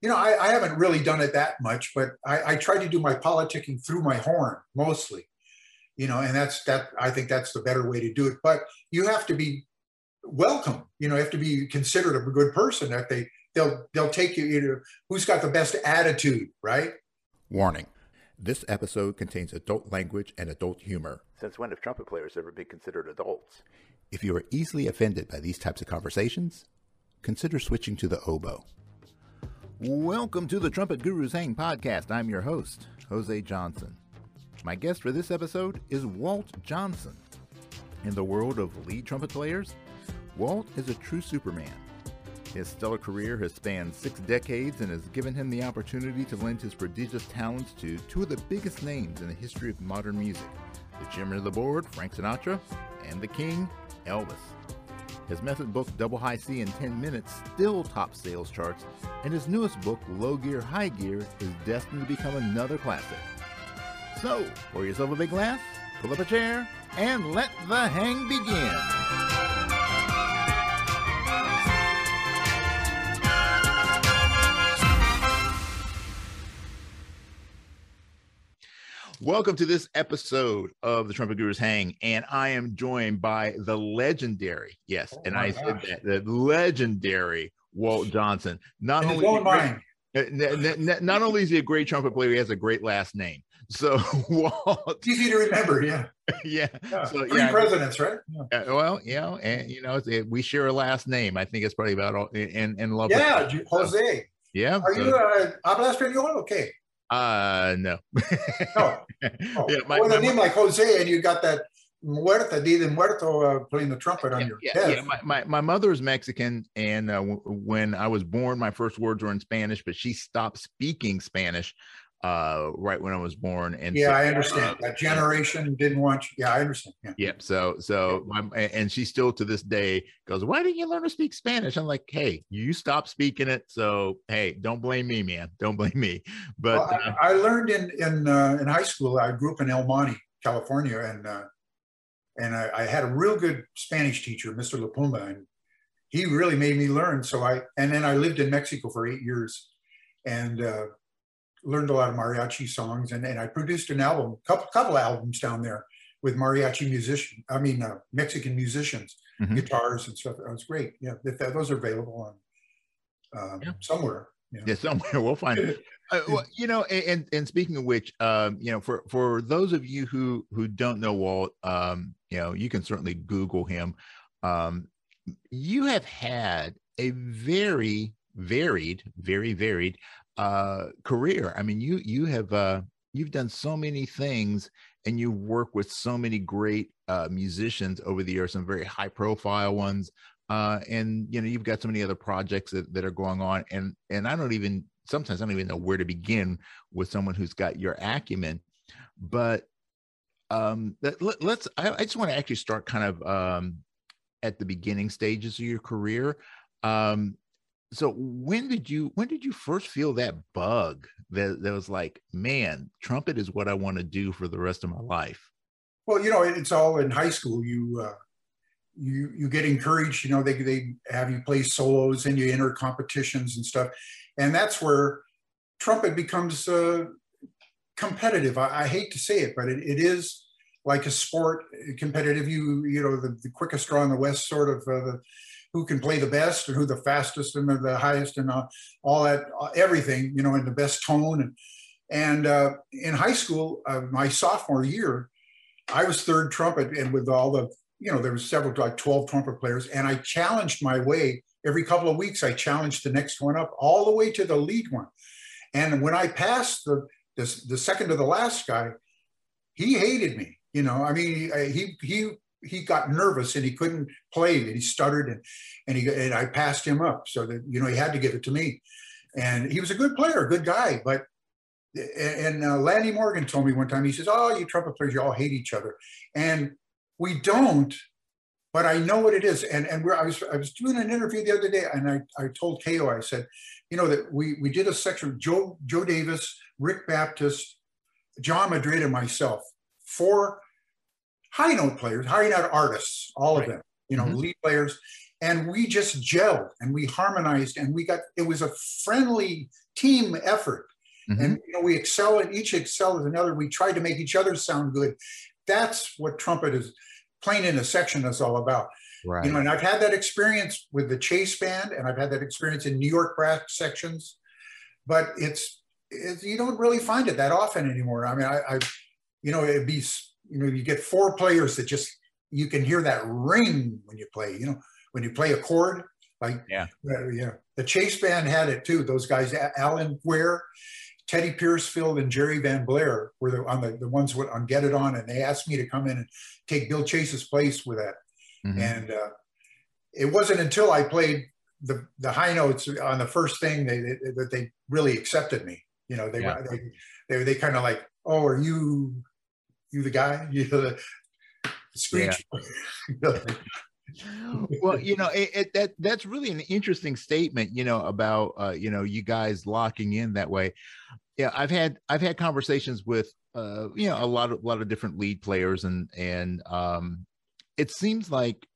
you know, I, I haven't really done it that much, but I, I try to do my politicking through my horn mostly, you know, and that's that. I think that's the better way to do it. But you have to be welcome. You know, you have to be considered a good person. That they they'll they'll take you. You know, who's got the best attitude, right? Warning: This episode contains adult language and adult humor. Since when have trumpet players ever been considered adults? If you are easily offended by these types of conversations, consider switching to the oboe. Welcome to the Trumpet Gurus Hang podcast. I'm your host, Jose Johnson. My guest for this episode is Walt Johnson. In the world of lead trumpet players, Walt is a true Superman. His stellar career has spanned six decades and has given him the opportunity to lend his prodigious talents to two of the biggest names in the history of modern music the chairman of the board, Frank Sinatra, and the king, Elvis. His method book, Double High C in 10 Minutes, still tops sales charts, and his newest book, Low Gear, High Gear, is destined to become another classic. So, pour yourself a big glass, pull up a chair, and let the hang begin. Welcome to this episode of the Trumpet Gurus Hang, and I am joined by the legendary, yes, Oh and I said that, the legendary Walt Johnson. Not And only mind. uh, not only is he a great trumpet player, he has a great last name. So Walt, It's easy to remember. Yeah. yeah. yeah. So, Three yeah. presidents, right? Yeah. Uh, well, you know, and you know, it's, it, we share a last name. I think it's probably about all in in love. Yeah, Jose. yeah. Are so- you uh, habla español? Okay. Uh, no. No. Oh, Yeah, my- with my- a name like Jose, and you got that Muerta, Dia de Muerto uh, playing the trumpet on yeah, your yeah, head. yeah. My, my, my mother is Mexican, and uh, w- when I was born, my first words were in Spanish, but she stopped speaking Spanish uh, right when I was born. And Yeah, so- I understand. That generation didn't want you. Yeah, I understand. Yeah. Yep. So, so, my, and she still to this day goes, "Why didn't you learn to speak Spanish?" I'm like, "Hey, you stopped speaking it, so hey, don't blame me, man. Don't blame me." But Well, uh, I, I learned in in uh, in high school. I grew up in El Monte, California, and uh, and I, I had a real good Spanish teacher, Mr. Lapumba, and he really made me learn. So I and then I lived in Mexico for eight years, and uh, learned a lot of mariachi songs. And, and I produced an album, couple couple albums down there with mariachi musician. I mean, uh, Mexican musicians, Mhm. guitars and stuff. That was great. Yeah, that, that- those are available on um, Yeah. somewhere. Yeah. yeah, somewhere we'll find it. Uh, well, you know, and and speaking of which, um, you know, for for those of you who who don't know Walt, um, you know, you can certainly Google him. Um, you have had a very varied, very varied uh, career. I mean, you you have uh, you've done so many things, and you work with so many great uh, musicians over the years, some very high profile ones. Uh, and you know you've got so many other projects that, that are going on and and i don't even sometimes i don't even know where to begin with someone who's got your acumen but um let, let- let's I, I just want to actually start kind of um at the beginning stages of your career um so when did you when did you first feel that bug that, that was like man trumpet is what i want to do for the rest of my life Well, you know, it- it's all in high school. You uh, you you get encouraged. You know, they they have you play solos and you enter competitions and stuff, and that's where trumpet becomes uh, competitive. I, I hate to say it, but it, it is like a sport competitive. You you know, the, the quickest draw in the West, sort of uh, who can play the best or who the fastest and the, highest and uh, all that uh, everything. You know, in the best tone and and uh, in high school, uh, my sophomore year. I was third trumpet, and with all the, you know, there was several like twelve trumpet players, and I challenged my way every couple of weeks. I challenged the next one up, all the way to the lead one. And when I passed the the, the second to the last guy, he hated me. You know, I mean, he he he got nervous and he couldn't play. And he stuttered, and and he and I passed him up, so that you know he had to give it to me. And he was a good player, a good guy, but and uh, Lanny Morgan told me one time, he says, Oh, you trumpet players, you all hate each other. And we don't, but I know what it is. And, and we're, I, was, I was doing an interview the other day and I, I told KO, I said, you know, that we, we did a section Joe, Joe Davis, Rick Baptist, John Madrid, and myself, four high note players, high note artists, all Right. of them, you know, Mhm. lead players. And we just gelled and we harmonized and we got, it was a friendly team effort. Mhm. And you know, we excel at each excel at another. We try to make each other sound good. That's what trumpet is playing in a section is all about. right. You know, and I've had that experience with the Chase Band, and I've had that experience in New York brass sections, but it's, it's you don't really find it that often anymore. I mean, I, I you know, it'd be you know, you get four players that just you can hear that ring when you play. You know, when you play a chord, like Yeah. uh, yeah. The Chase Band had it too. Those guys, Alan Ware, Teddy Piercefield, and Jerry Van Blair were the, on the, the ones with, on Get It On, and they asked me to come in and take Bill Chase's place with that. Mhm. And uh, it wasn't until I played the the high notes on the first thing they, they, that they really accepted me. You know, they Yeah. they they, they kind of like, oh, are you you the guy? You know, the screech. well you know it, it, that that's really an interesting statement you know about uh you know you guys locking in that way yeah i've had i've had conversations with uh you know a lot of a lot of different lead players and and um it seems like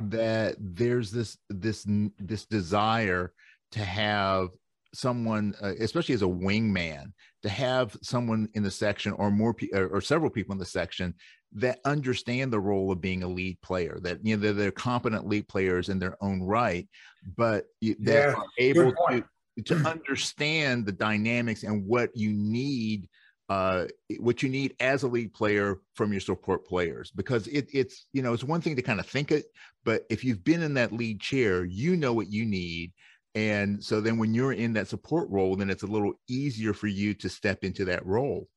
that there's this this this desire to have someone uh, especially as a wingman to have someone in the section or more pe- or, or several people in the section that understand the role of being a lead player that you know they're, they're competent lead players in their own right but you, that Yeah, are able to to understand the dynamics and what you need uh what you need as a lead player from your support players because it, it's you know it's one thing to kind of think it but if you've been in that lead chair you know what you need and so then when you're in that support role then it's a little easier for you to step into that role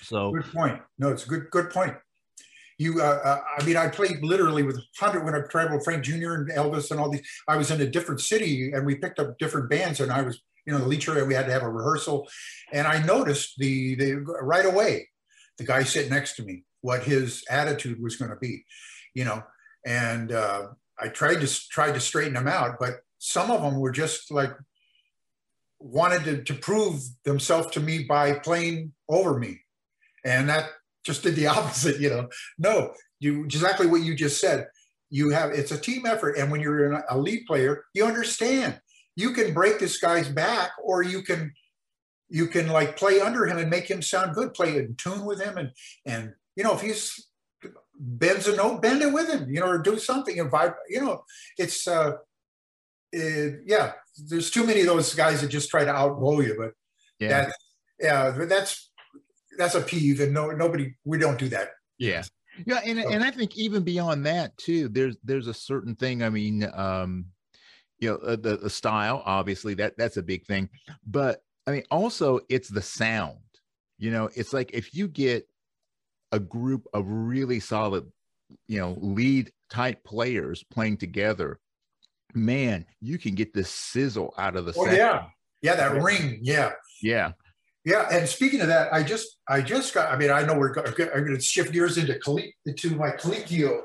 so Good point. No, it's a good good point. You, uh, uh, I mean, I played literally with hundred when I traveled with Frank Jr. and Elvis and all these. I was in a different city and we picked up different bands, and I was, you know, the lead chair. We had to have a rehearsal, and I noticed the the right away, the guy sitting next to me, what his attitude was going to be, you know, and uh, I tried to tried to straighten him out, but some of them were just like wanted to, to prove themselves to me by playing over me. And that just did the opposite you know? No you exactly what you just said. You have it's a team effort and when you're an- lead player you understand. You can break this guy's back or you can you can like play under him and make him sound good play in tune with him and and you know if he's bends a note bend it with him you know or do something and vibe you know it's uh it, yeah there's too many of those guys that just try to outblow you but yeah. that yeah but that's that's a peeve and no nobody we don't do that. Yeah. Yeah and, So- and i think even beyond that too there's there's a certain thing i mean um you know uh, the, the style obviously that that's a big thing but i mean also it's the sound you know it's like if you get a group of really solid you know lead type players playing together man you can get this sizzle out of the Oh, yeah. yeah that ring yeah. Yeah. Yeah and speaking of that i just i just got i mean i know we're going to shift gears into to my Calicchio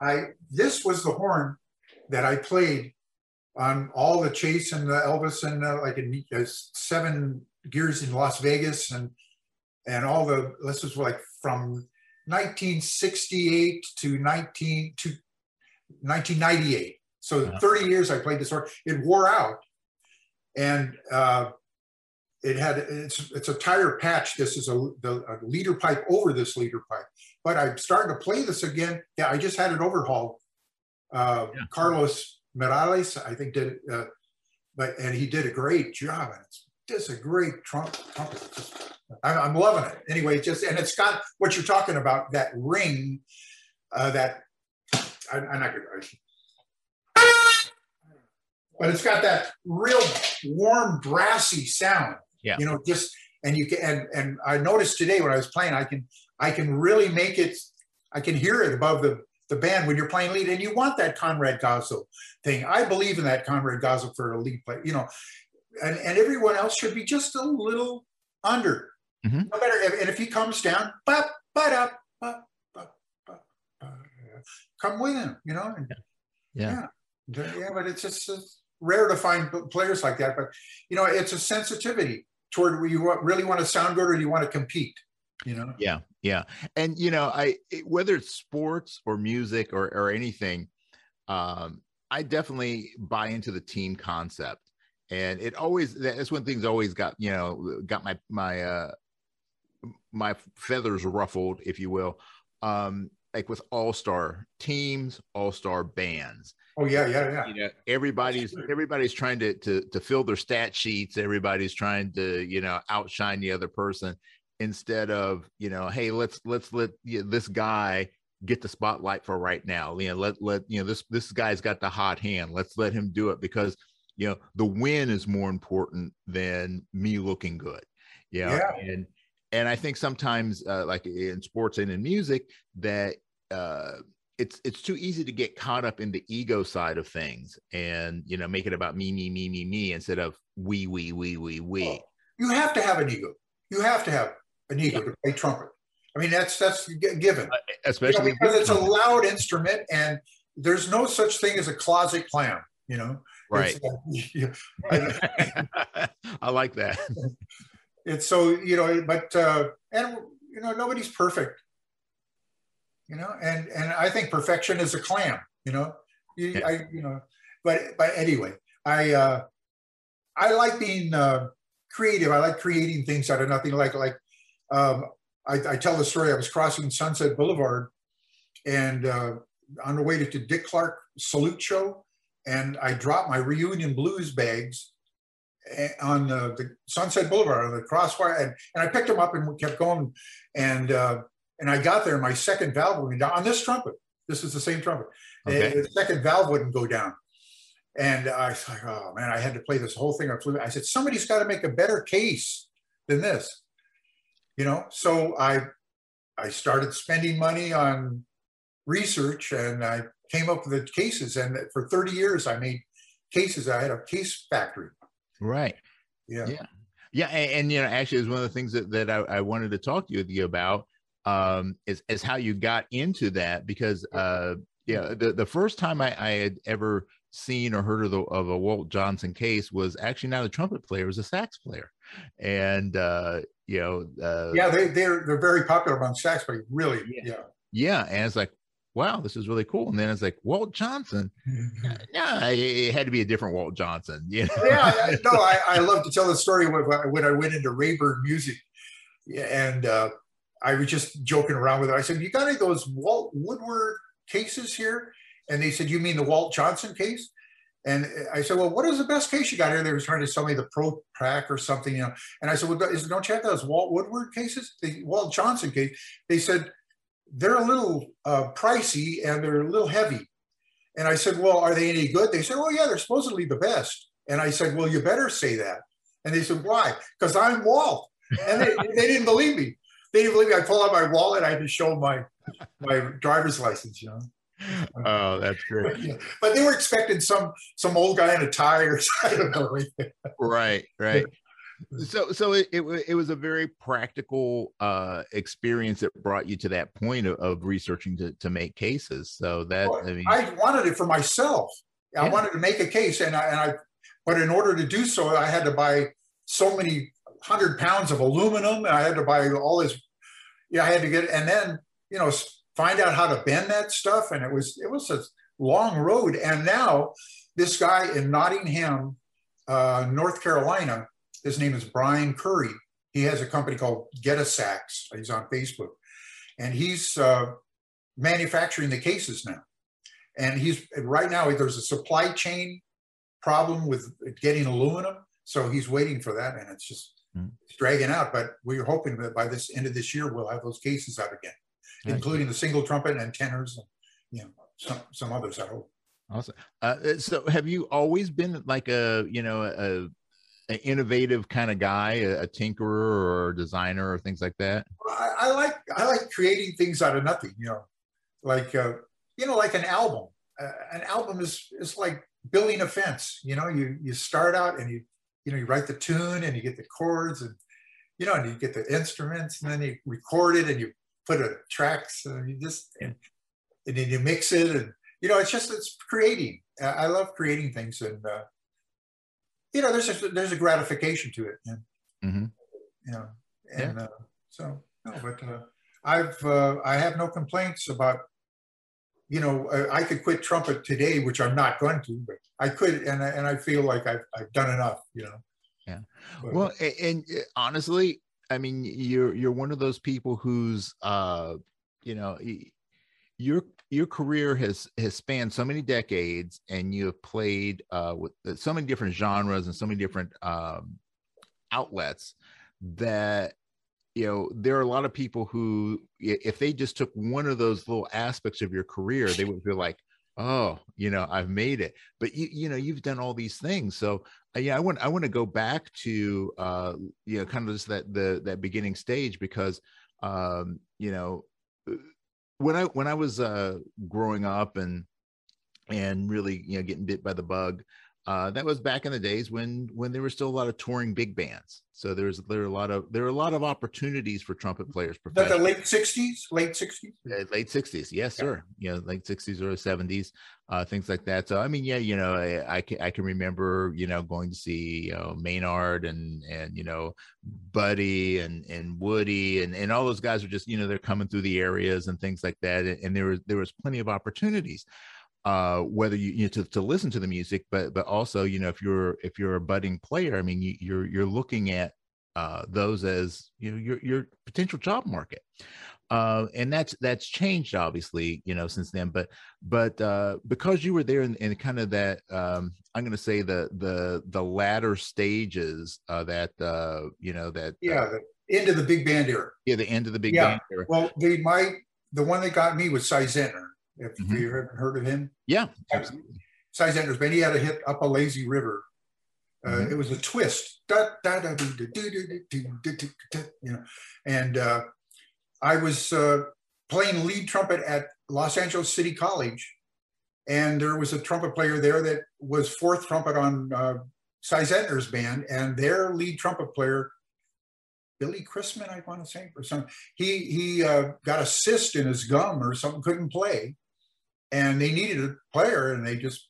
i this was the horn that i played on all the chase and the elvis and uh, like in uh, seven gears in las vegas and and all the this was like from 1968 to 19 to 1998 so Yeah. 30 years i played this horn it wore out and uh, it had it's it's a tire patch. This is a the a leader pipe over this leader pipe. But I'm starting to play this again. Yeah, I just had it overhauled. Uh, Yeah. Carlos Morales, I think, did it, uh, but and he did a great job. And it's just a great trump. trumpet. Just- I'm, I'm loving it. Anyway, just and it's got what you're talking about that ring. Uh, that I, I'm not gonna. But it's got that real warm, brassy sound Yeah. you know just and you can and and i noticed today when i was playing i can i can really make it i can hear it above the the band when you're playing lead and you want that conrad Gozzo thing i believe in that conrad Gozzo for a lead player you know and and everyone else should be just a little under Mhm. no matter if, and if he comes down bop, ba-da, bop, bop, bop, ba, come with him you know and yeah yeah, yeah, but it's just it's rare to find players like that. But you know, it's a sensitivity toward where you really want to sound good or you want to compete. You know, Yeah, yeah, and you know, I whether it's sports or music or or anything, um, I definitely buy into the team concept. and it always that's when things always got you know got my my uh my feathers ruffled if you will um like with all-star teams all-star bands oh yeah yeah yeah. You know everybody's everybody's trying to to to fill their stat sheets. Everybody's trying to you know outshine the other person instead of you know hey let's let's let you know, this guy get the spotlight for right now. You know let let you know this this guy's got the hot hand. Let's let him do it because you know the win is more important than me looking good you know? yeah. And and i think sometimes uh, like in sports and in music that uh it's it's too easy to get caught up in the ego side of things and you know make it about me me me me me instead of we we we we we. You have to have an ego. You have to have an ego yeah. to play trumpet. I mean that's that's given. Uh, especially you know, because it's a loud instrument and there's no such thing as a closet clown you know? Right. I like that. It's so you know but uh and you know nobody's perfect you know and and i think perfection is a clam you know? You, yeah. i you know but but anyway i uh i like being uh creative. I like creating things out of nothing. Like like um i, I tell the story. I was crossing sunset boulevard and uh on the way to, to dick clark salute show and I dropped my reunion blues bags eh, on the, the Sunset Boulevard on the crossfire, and, and I picked them up and we kept going, and uh, and I got there, my second valve went down on this trumpet. This is the same trumpet. Okay. the second valve wouldn't go down, and I was like, oh man, I had to play this whole thing on flute. I said, somebody's got to make a better case than this, you know. So I I started spending money on research, and I came up with the cases. And for 30 years, I made cases. I had a case factory. Right. Yeah. Yeah. Yeah. And, and you know, actually, is one of the things that, that I, I, wanted to talk to you, with you about um, is, is how you got into that because, uh, yeah, the, the first time I, I had ever seen or heard of, the, of a Walt Johnson case was actually not a trumpet player, it was a sax player. And, uh, you know, uh, yeah, they, they're, they're very popular among sax players, really. Yeah. yeah. Yeah. And it's like, wow, this is really cool. And then it's like Walt Johnson. yeah, it had to be a different Walt Johnson. You know? yeah, no, I, I love to tell the story when, when I went into Rayburn Music, and uh, I was just joking around with it. I said, "You got any of those Walt Woodward cases here?" And they said, "You mean the Walt Johnson case?" And I said, "Well, what is the best case you got here?" They were trying to sell me the Pro Pack or something, you know. And I said, "Well, is, don't you have those Walt Woodward cases? The Walt Johnson case?" They said, they're a little uh, pricey and they're a little heavy. And I said, well, are they any good? They said, well, yeah, they're supposedly the best. And I said, well, you better say that. And they said, why? Because I'm Walt. And they, they didn't believe me. They didn't believe me. I pulled out my wallet. I had to show my my driver's license, you know. Oh, that's great. But, yeah. but they were expecting some some old guy in a tie or something. right, right so so it, it, it was a very practical uh experience that brought you to that point of, of researching to, to make cases so that well, i mean i wanted it for myself i yeah. wanted to make a case and i and i but in order to do so i had to buy so many hundred pounds of aluminum and i had to buy all this yeah i had to get and then you know find out how to bend that stuff and it was it was a long road and now this guy in nottingham uh, north carolina his name is Brian Curry. He has a company called Get a Sacks. He's on Facebook. And he's uh, manufacturing the cases now. And he's right now, there's a supply chain problem with getting aluminum. So he's waiting for that. And it's just mm. it's dragging out. But we're hoping that by this end of this year, we'll have those cases out again, including the single trumpet and tenors and you know, some, some others, I hope. Awesome. Uh, so have you always been like a, you know, a, an innovative kind of guy, a, a tinkerer or designer or things like that? I, I, like I like creating things out of nothing. You know, like uh, you know, like an album. Uh, an album is is like building a fence. You know, you you start out and you you know you write the tune and you get the chords and you know and you get the instruments and then you record it and you put a tracks and you just and, and then you mix it and you know it's just it's creating. I love creating things and uh, you know, there's a, there's a gratification to it. And, mm-hmm. You know, and yeah. uh, so, no, but uh, I've, uh, I have no complaints about you know, I, I could quit trumpet today, which I'm not going to, but I could, and I, and I feel like I've, I've done enough, you know. Yeah. But- Well, a- and, uh, honestly, I mean, you're you're one of those people who's, uh, you know, your your career has has spanned so many decades, and you have played uh, with so many different genres and so many different um, outlets that you know there are a lot of people who if they just took one of those little aspects of your career they would feel like oh you know i've made it. But you you know you've done all these things. So uh, yeah i want i want to go back to uh you know kind of just that the that beginning stage because um you know uh, when i when i was uh growing up and and really you know getting bit by the bug uh, that was back in the days when when there were still a lot of touring big bands. So there's there are a lot of there are a lot of opportunities for trumpet players. Is that the late sixties, late sixties? Uh, late 60s yes Yeah. sir know late 60s or 70s uh things like that so i mean yeah you know i, I can i can remember you know going to see you know maynard and and you know buddy and and woody and and all those guys are just you know they're coming through the areas and things like that and, and there was there was plenty of opportunities uh whether you, you know to, to listen to the music but but also you know if you're if you're a budding player i mean you, you're you're looking at uh those as you know your your potential job market uh, and that's that's changed obviously you know since then but but uh, because you were there in, in kind of that um, i'm going to say the the the latter stages uh, that uh, you know that Yeah, uh, the end of the big band era. yeah the end of the big Yeah. band era. Well, the my the one that got me was Si Zentner. If mm-hmm. you heard of him? Yeah, absolutely. Si Zentner, but he had a hit up a lazy river. Uh, mm-hmm. It was a twist, da, da, da, do, do, do, you know, and uh, I was uh, playing lead trumpet at Los Angeles City College, and there was a trumpet player there that was fourth trumpet on uh, Si Zentner's band, and their lead trumpet player Billy Chrisman, I want to say, or something. He he uh, got a cyst in his gum or something, couldn't play, and they needed a player, and they just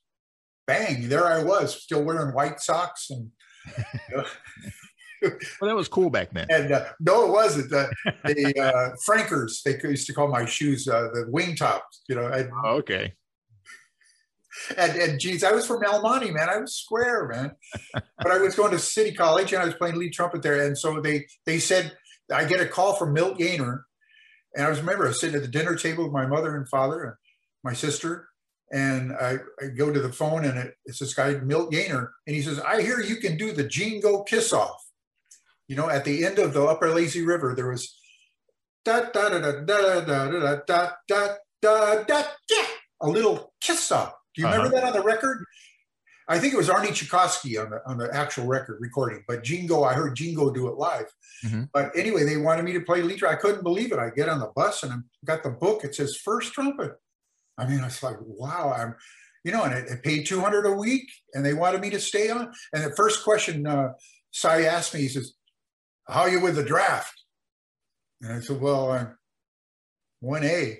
bang, there I was, still wearing white socks and. well that was cool back then And uh, no, it wasn't. The, the uh, Frankers, they used to call my shoes uh, the wing tops, you know. And, Oh, okay and, and geez, I was from El Monte, man. I was square, man. but I was going to City College and I was playing lead trumpet there. And so they they said, I get a call from Milt Gaynor. And I was remember I was sitting at the dinner table with my mother and father and my sister. And I, I go to the phone and it, it's this guy, Milt Gaynor. And he says, I hear you can do the Jingo kiss off. You know, at the end of the Up a Lazy River, there was da da da da da da da da da da da da yeah, a little kiss off. Do you remember that on the record? I think it was Arnie Tchaikovsky on the on the actual record recording, but Jingo, I heard Jingo do it live. Mhm. But anyway, they wanted me to play lead. I couldn't believe it. I get on the bus and I got the book. It says first trumpet. I mean, I was like, wow, I'm, you know, and it, it paid 200 a week and they wanted me to stay on. And the first question uh, Si asked me, he says, how are you with the draft? And I said, well, I'm 1A.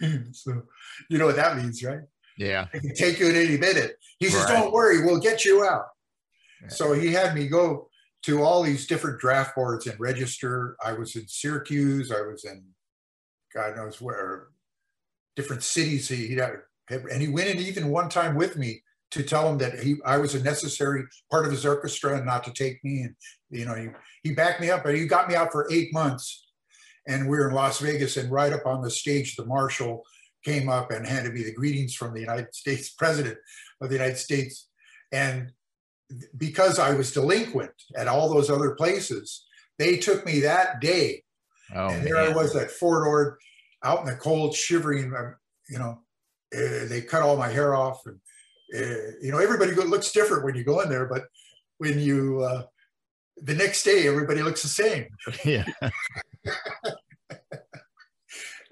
so you know what that means, right? yeah I can take you at any minute. He says, Right. don't worry, we'll get you out. Yeah. So he had me go to all these different draft boards and register. I was in Syracuse. I was in God knows where, different cities. He, he had, and he went in even one time with me to tell him that he I was a necessary part of his orchestra and not to take me. And you know, he, he backed me up, but he got me out for eight months. And we were in Las Vegas, and right up on the stage, the marshal came up and handed me the greetings from the United States president of the United States. And because I was delinquent at all those other places, they took me that day. oh and there I was at Fort Ord out in the cold, shivering. You know, uh, they cut all my hair off. And, uh, you know, everybody looks different when you go in there, but when you, uh, the next day, everybody looks the same. yeah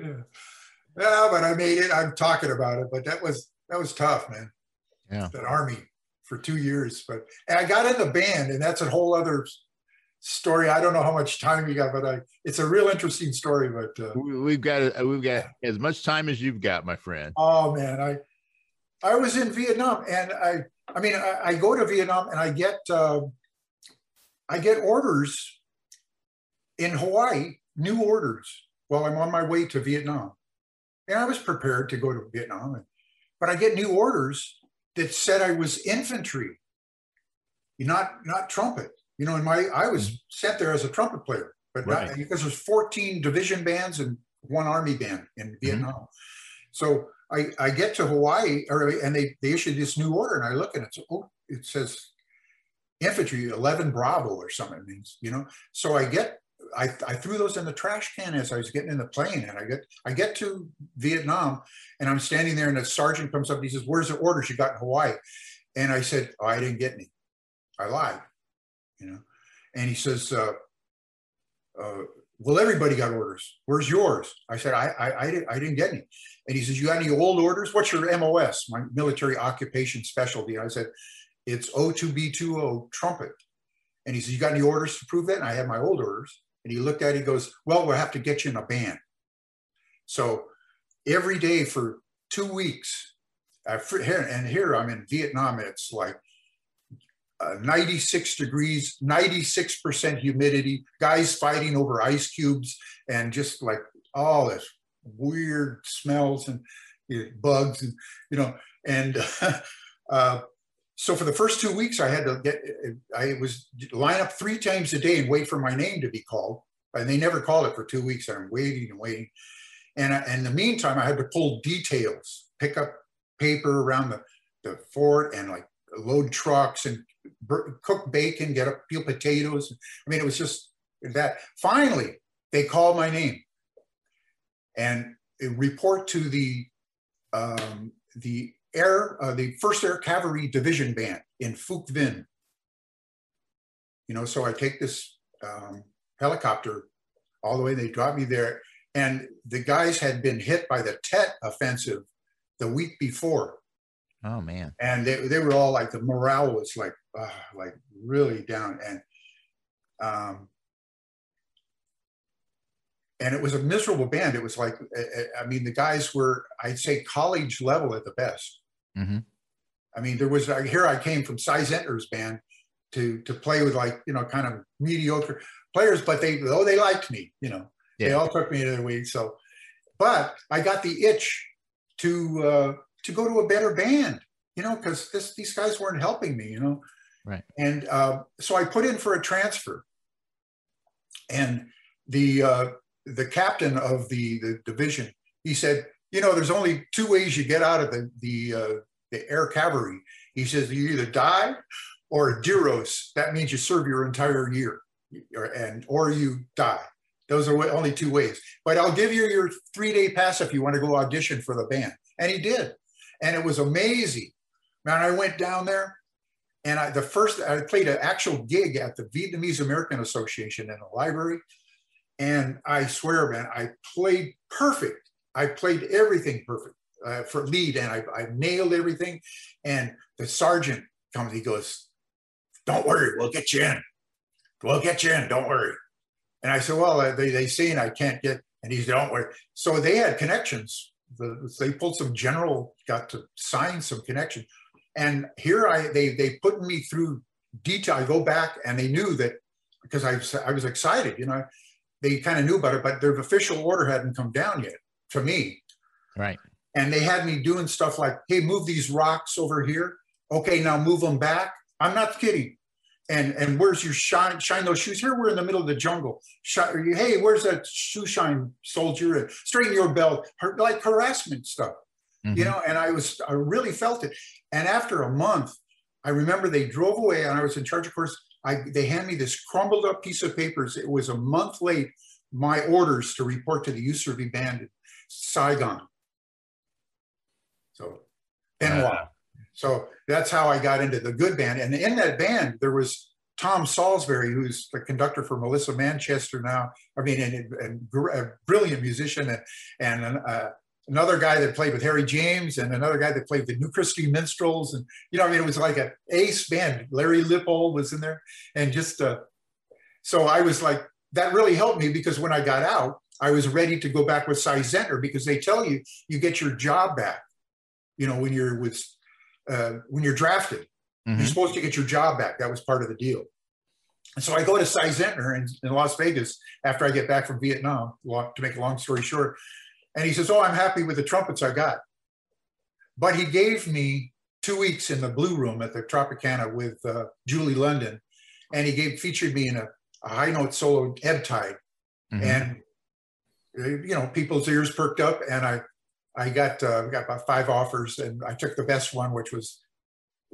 Yeah. But I made it. I'm talking about it, but that was that was tough, man. Yeah. That army for two years, but and I got in the band, and that's a whole other story. I don't know how much time you got, but I it's a real interesting story. But uh, We- we've got uh, we've got as much time as you've got my friend oh man, I I was in Vietnam, and I I mean I, I go to Vietnam, and I get uh, I get orders in Hawaii, new orders while I'm on my way to Vietnam. and I was prepared to go to Vietnam, but I get new orders that said I was infantry, not not trumpet. You know, in my I was sent there as a trumpet player, but right. not, because there's 14 division bands and one army band in mm-hmm. Vietnam. Mm-hmm. So I, I get to Hawaii, or, and they, they issued this new order, and I look and it's oh, it says infantry 11 Bravo or something. It means you know. So I get I, I threw those in the trash can as I was getting in the plane, and I get I get to Vietnam, and I'm standing there, and a sergeant comes up and he says, "Where's the orders you got in Hawaii?" And I said, "Oh, I didn't get any. I lied." You know, and he says, uh, uh, "Well, everybody got orders. Where's yours?" I said, "I I, I, didn't, I didn't get any." And he says, "You got any old orders? What's your MOS, my military occupation specialty?" I said, "It's O2B20 trumpet." And he says, "You got any orders to prove that?" And I had my old orders. And he looked at it, he goes, Well, we'll have to get you in a band. So every day for two weeks, and here I'm in Vietnam, it's like uh, 96 degrees, 96% humidity, guys fighting over ice cubes, and just like all this weird smells and you know, bugs, and you know, and uh, so for the first two weeks, I had to get, I was line up three times a day and wait for my name to be called. And they never called it for two weeks. I'm waiting and waiting. And in the meantime, I had to pull details, pick up paper around the, the fort and like load trucks and cook bacon, get up, peel potatoes. I mean, it was just that. Finally, they called my name and report to the um, the air, uh, the First Air Cavalry Division Band in Phuoc Vinh. You know, so I take this um, helicopter all the way. They drop me there, and the guys had been hit by the Tet offensive the week before. Oh man! And they, they were all like the morale was like uh, like really down, and um, and it was a miserable band. It was like I mean the guys were I'd say college level at the best. Mm-hmm. I mean, there was here I came from Si Zentner's band to to play with like you know kind of mediocre players, but they oh they liked me, you know, yeah. they all took me to the week. So, but I got the itch to uh, to go to a better band, you know, because this these guys weren't helping me, you know, right. And uh, so I put in for a transfer, and the uh, the captain of the the division he said you know, there's only two ways you get out of the the, uh, the air cavalry. He says you either die or DEROS. That means you serve your entire year, or, and or you die. Those are only two ways. But I'll give you your three day pass if you want to go audition for the band. And he did, and it was amazing. Man, I went down there, and I, the first I played an actual gig at the Vietnamese American Association in a library, and I swear, man, I played perfect I played everything perfect uh, for lead and I, I nailed everything. And the sergeant comes, he goes, Don't worry, we'll get you in. We'll get you in, don't worry. And I said, Well, uh, they, they seen I can't get, and he said, Don't worry. So they had connections. The, they pulled some general, got to sign some connection. And here I, they, they put me through detail. I go back and they knew that because I, I was excited, you know, they kind of knew about it, but their official order hadn't come down yet to me. Right. And they had me doing stuff like, hey, move these rocks over here. Okay, now move them back. I'm not kidding. And and where's your shine? Shine those shoes. Here we're in the middle of the jungle. Shine, hey, where's that shoe shine soldier? and Straighten your belt. Like harassment stuff, mm-hmm. you know. And I was I really felt it. And after a month, I remember they drove away, and I was in charge. Of course, I they hand me this crumbled up piece of papers. It was a month late. My orders to report to the USARV band Saigon. So Benoit. Uh, so that's how I got into the good band. And in that band, there was Tom Salisbury, who's the conductor for Melissa Manchester now. I mean, and, and a brilliant musician, and, and uh, another guy that played with Harry James, and another guy that played with the New Christy Minstrels, and you know, I mean, it was like an ace band. Larry Lippold was in there, and just uh, so I was like, that really helped me because when I got out, I was ready to go back with Si Zentner because they tell you you get your job back. You know, when you're with uh, when you're drafted, mm-hmm. you're supposed to get your job back. That was part of the deal. And so I go to Si Zentner in, in Las Vegas after I get back from Vietnam. To make a long story short, And he says, Oh, I'm happy with the trumpets I got. But he gave me two weeks in the Blue Room at the Tropicana with uh, Julie London. And he gave featured me in a, a high note solo ebb tide. Mm-hmm. And, uh, you know, people's ears perked up. And I, I got, uh, got about five offers and I took the best one, which was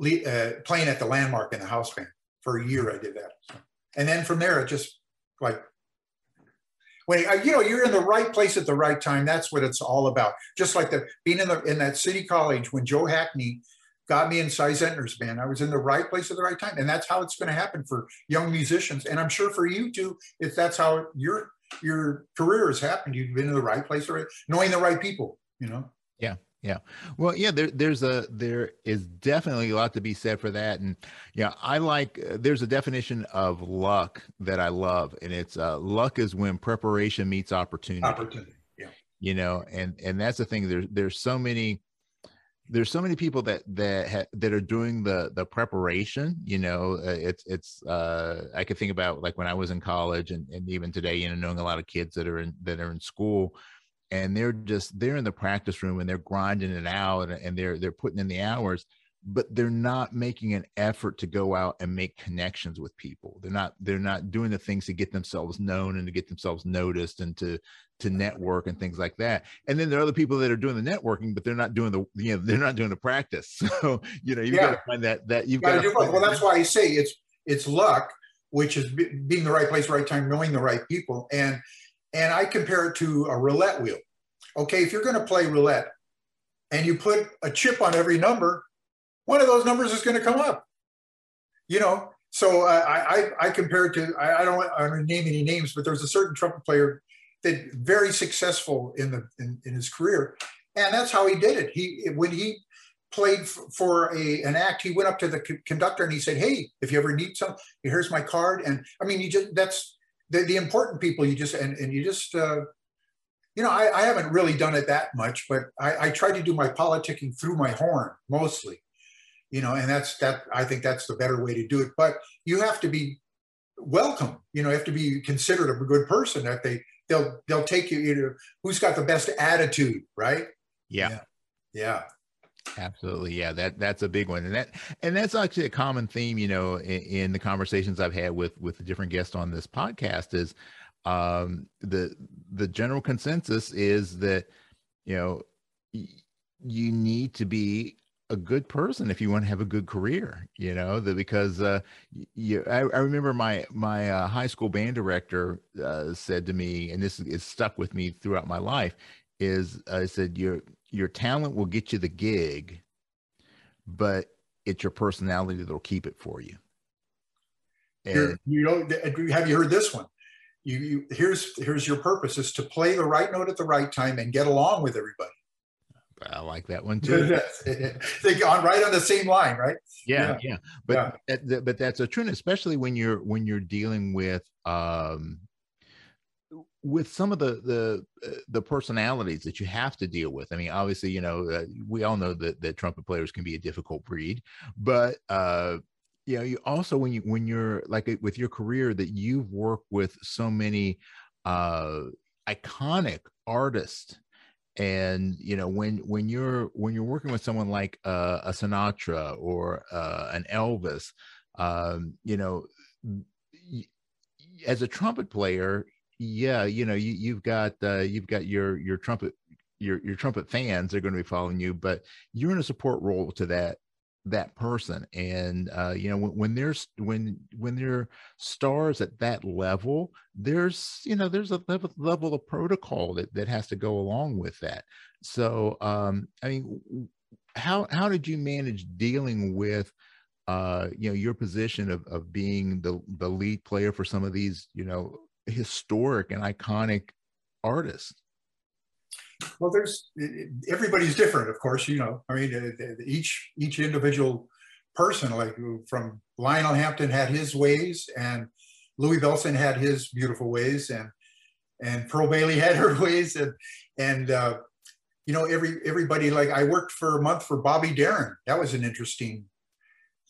uh, playing at the landmark in the house band. For a year. I did that. So, and then from there, it just like when you know you're in the right place at the right time that's what it's all about. Just like the being in the in that city college when joe hackney got me in si zentner's band i was in the right place at the right time. And that's how it's going to happen for young musicians. And i'm sure for you too if that's how your your career has happened you've been in the right place or knowing the right people you know yeah yeah. Well, yeah, there, there's a, there is definitely a lot to be said for that. And yeah, I like, uh, there's a definition of luck that I love. And it's uh, luck is when preparation meets opportunity. Opportunity. Yeah. You know, and, and that's the thing. There's, there's so many, there's so many people that that ha, that are doing the the preparation you know uh, it's it's uh i could think about like when i was in college and, and even today you know knowing a lot of kids that are in that are in school and they're just they're in the practice room and they're grinding it out and they're they're putting in the hours but they're not making an effort to go out and make connections with people they're not they're not doing the things to get themselves known and to get themselves noticed and to to network and things like that and then there are other people that are doing the networking but they're not doing the you know they're not doing the practice so you know you've yeah. got to find that that you've got to do both. well that's why i say it's it's luck which is being the right place right time knowing the right people and and I compare it to a roulette wheel. Okay, if you're going to play roulette and you put a chip on every number, one of those numbers is going to come up. You know, so I, I, I compare it to I, I don't I don't name any names, but there's a certain trumpet player that very successful in the in, in his career, and that's how he did it. He when he played for a an act, he went up to the conductor and he said, "Hey, if you ever need some, here's my card." And I mean, you just that's the, the important people you just and, and you just uh, you know I, I haven't really done it that much but I, I try to do my politicking through my horn mostly you know and that's that i think that's the better way to do it. But you have to be welcome you know you have to be considered a good person that they they'll they'll take you you know who's got the best attitude right? Yeah. Yeah, yeah. Absolutely, yeah. That that's a big one, and that and that's actually a common theme, you know, in, in the conversations I've had with with the different guests on this podcast. Is um, the the general consensus is that you know y- you need to be a good person if you want to have a good career you know that because uh you I, I remember my my uh, high school band director uh, said to me and this is stuck with me throughout my life is uh, I said your your talent will get you the gig, but it's your personality that'll keep it for you. And, you know, have you heard this one? You, you here's here's your purpose is to play the right note at the right time and get along with everybody. I like that one too. they on right on the same line, right? Yeah, yeah. yeah. But yeah. That, but that's a trend, especially when you're when you're dealing with um, with some of the the uh, the personalities that you have to deal with i mean obviously you know uh, we all know that that trumpet players can be a difficult breed but uh you know you also when you when you're like with your career that you've worked with so many uh iconic artists and you know when when you're when you're working with someone like uh, a sinatra or uh, an elvis um you know as a trumpet player yeah you know you, you've got uh, you've got your your trumpet your your trumpet fans are going to be following you but you're in a support role to that that person. And uh, you know when, when there's when when they're stars at that level there's you know there's a level, level of protocol that, that has to go along with that. So um i mean how how did you manage dealing with uh you know your position of, of being the the lead player for some of these you know historic and iconic artists? Well, there's everybody's different, of course. You know, I mean, each each individual person, like from Lionel Hampton had his ways, and Louis Bellson had his beautiful ways, and and Pearl Bailey had her ways, and and uh, you know, every everybody like I worked for a month for Bobby Darin. That was an interesting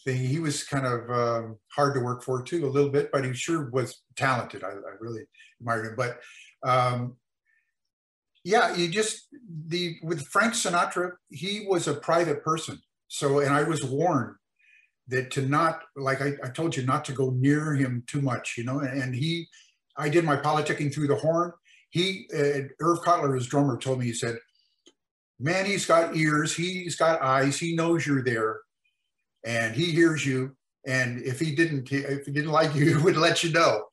thing. He was kind of um, hard to work for too, a little bit, but he sure was talented. I, I really admired him. But um, yeah, you just the with Frank Sinatra, he was a private person. So, and I was warned that to not like I, I told you not to go near him too much, you know. And, and he, I did my politicking through the horn. He, uh, Irv Cottler, his drummer, told me he said, "Man, he's got ears, he's got eyes, he knows you're there, and he hears you. And if he didn't, if he didn't like you, he would let you know."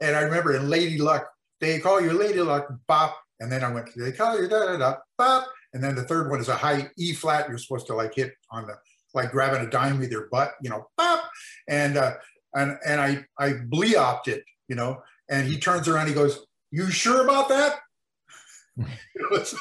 And I remember in Lady Luck, they call you Lady Luck, bop, and then I went, they call you da da da bop. And then the third one is a high E flat. You're supposed to like hit on the like grabbing a dime with your butt, you know, bop. And uh, and and I I bleoped it, you know. And he turns around, he goes, "You sure about that?"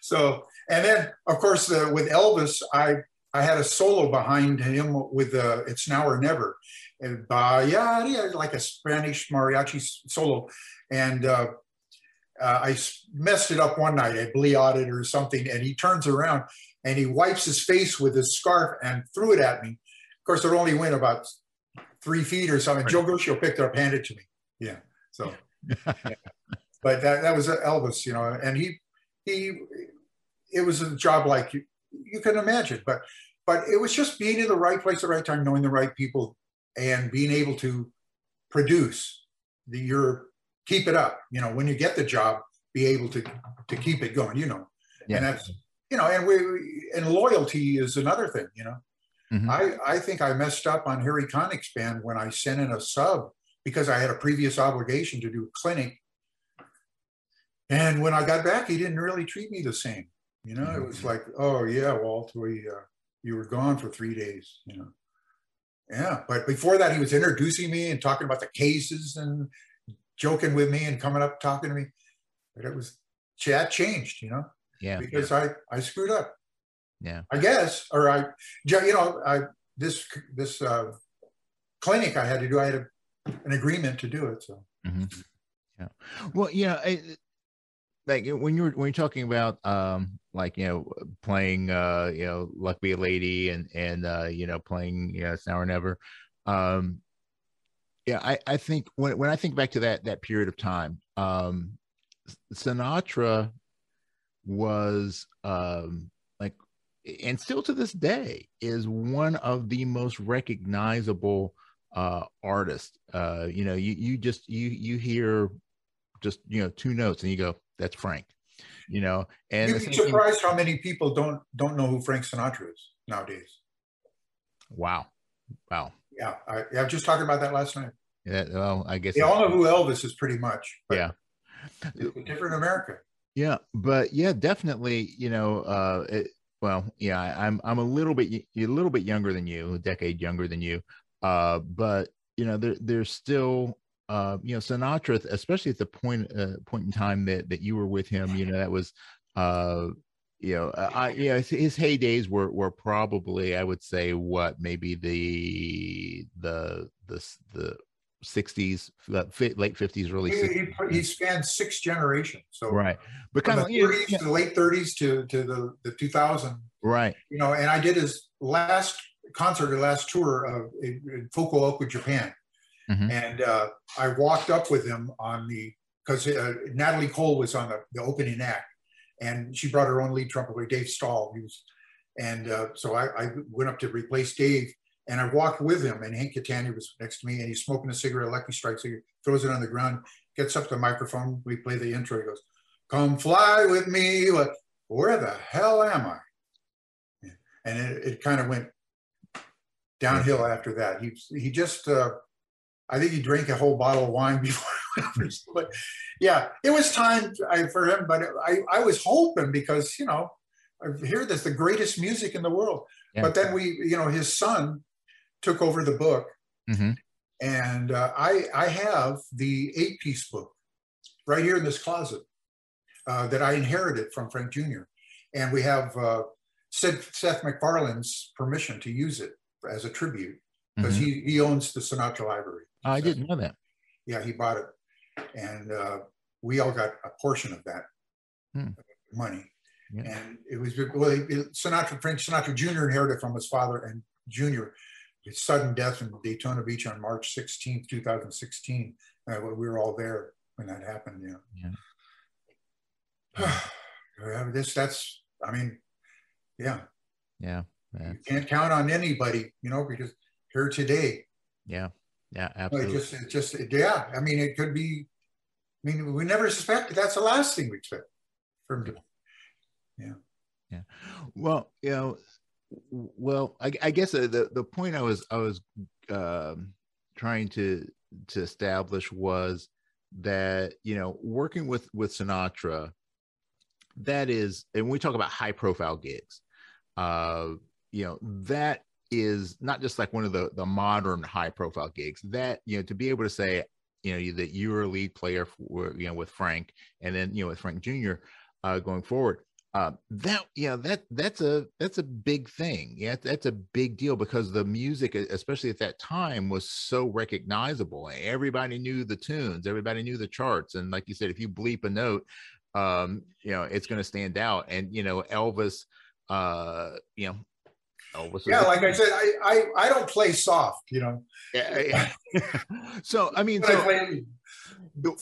so and then of course uh, with Elvis, I I had a solo behind him with uh, "It's Now or Never," and yeah, like a Spanish mariachi solo, and uh, uh, I messed it up one night. I bleated or something, and he turns around and he wipes his face with his scarf and threw it at me. Of course, it only went about three feet or something. Joe Guccio picked it up, handed it to me. Yeah. So, yeah. but that, that was Elvis, you know, and he, he, it was a job like you, can imagine, but, but it was just being in the right place at the right time, knowing the right people and being able to produce the, your keep it up. You know, when you get the job, be able to to keep it going. You know, yeah. and that's you know, and we and loyalty is another thing. You know, mm-hmm. I I think I messed up on Harry Connick's band when I sent in a sub because I had a previous obligation to do a clinic. And when I got back, he didn't really treat me the same. You know, it was mm-hmm. like, oh yeah, Walt, we uh, you were gone for three days. You know, yeah. But before that, he was introducing me and talking about the cases and joking with me and coming up talking to me. But it was that changed, you know. Yeah. Because I I screwed up. Yeah. I guess, or I, you know, I this this uh, clinic I had to do. I had a, an agreement to do it. So. Mm-hmm. Yeah. Well, yeah. I, like when you're when you're talking about um like you know playing uh you know luck be a lady and and uh you know playing you know it's now or never um yeah, I, I think when when I think back to that that period of time, um, Sinatra was um, like, and still to this day is one of the most recognizable uh, artists. Uh, you know, you you just you you hear just you know two notes and you go, that's Frank. You know, and you'd be surprised thing, how many people don't don't know who Frank Sinatra is nowadays. Wow, wow. Yeah, I, I was just talking about that last night. Yeah, well, I guess they all know who Elvis is pretty much. Yeah, different America. Yeah, but yeah, definitely. You know, uh, it, well, yeah, I'm I'm a little bit a little bit younger than you, a decade younger than you. Uh, but you know, there there's still uh, you know, Sinatra, especially at the point uh, point in time that that you were with him. You know, that was uh you know, uh, I, you know, his heydays were were probably, I would say, what maybe the the the the 60s, late 50s, early 60s. He, he, spanned six generations. So right, but kind of the 30s yeah. to the late 30s to to the the 2000. Right. You know, and I did his last concert, or last tour of in, in Fukuoka, Japan, mm-hmm. and uh, I walked up with him on the because uh, Natalie Cole was on the, the opening act, and she brought her own lead trumpeter, Dave Stahl. He was, and uh, so I, I went up to replace Dave and I walked with him, and Hank Cattaneo was next to me, and he's smoking a cigarette, Lucky Strike cigarette, throws it on the ground, gets up the microphone. We play the intro. He goes, Come fly with me. Where the hell am I? And it, it kind of went downhill after that. He, he just, uh, I think he drank a whole bottle of wine before. but yeah, it was time for him. But I, I was hoping because, you know, I hear this the greatest music in the world. Yeah. But then we, you know, his son took over the book. Mm-hmm. And uh, I, I have the eight piece book right here in this closet uh, that I inherited from Frank Jr. And we have uh, Seth, Seth MacFarlane's permission to use it as a tribute because mm-hmm. he, he owns the Sinatra Library. I didn't know that. Yeah, he bought it. And uh, we all got a portion of that hmm. money. Yeah. And it was, well, Sinatra, Frank Sinatra Jr. inherited from his father and Jr his sudden death in Daytona Beach on March 16, 2016. Uh, we were all there when that happened. Yeah. yeah. this that's I mean, yeah. Yeah. You can't count on anybody, you know, because here today. Yeah. Yeah, absolutely. It just, it just, yeah. I mean, it could be. I mean, we never suspected. That's the last thing we expect from. Yeah. Yeah. Well, you know, well, I, I guess the the point I was I was um, trying to to establish was that you know working with with Sinatra, that is, and we talk about high profile gigs, uh, you know that is not just like one of the the modern high profile gigs that you know to be able to say you know that you are a lead player for you know with frank and then you know with frank jr uh, going forward uh, that yeah that that's a that's a big thing. Yeah that's a big deal because the music especially at that time was so recognizable. Everybody knew the tunes everybody knew the charts and like you said if you bleep a note um you know it's going to stand out. And you know elvis uh you know Elvis yeah, like I said, I, I I don't play soft, you know. Yeah. yeah. so I mean, so, I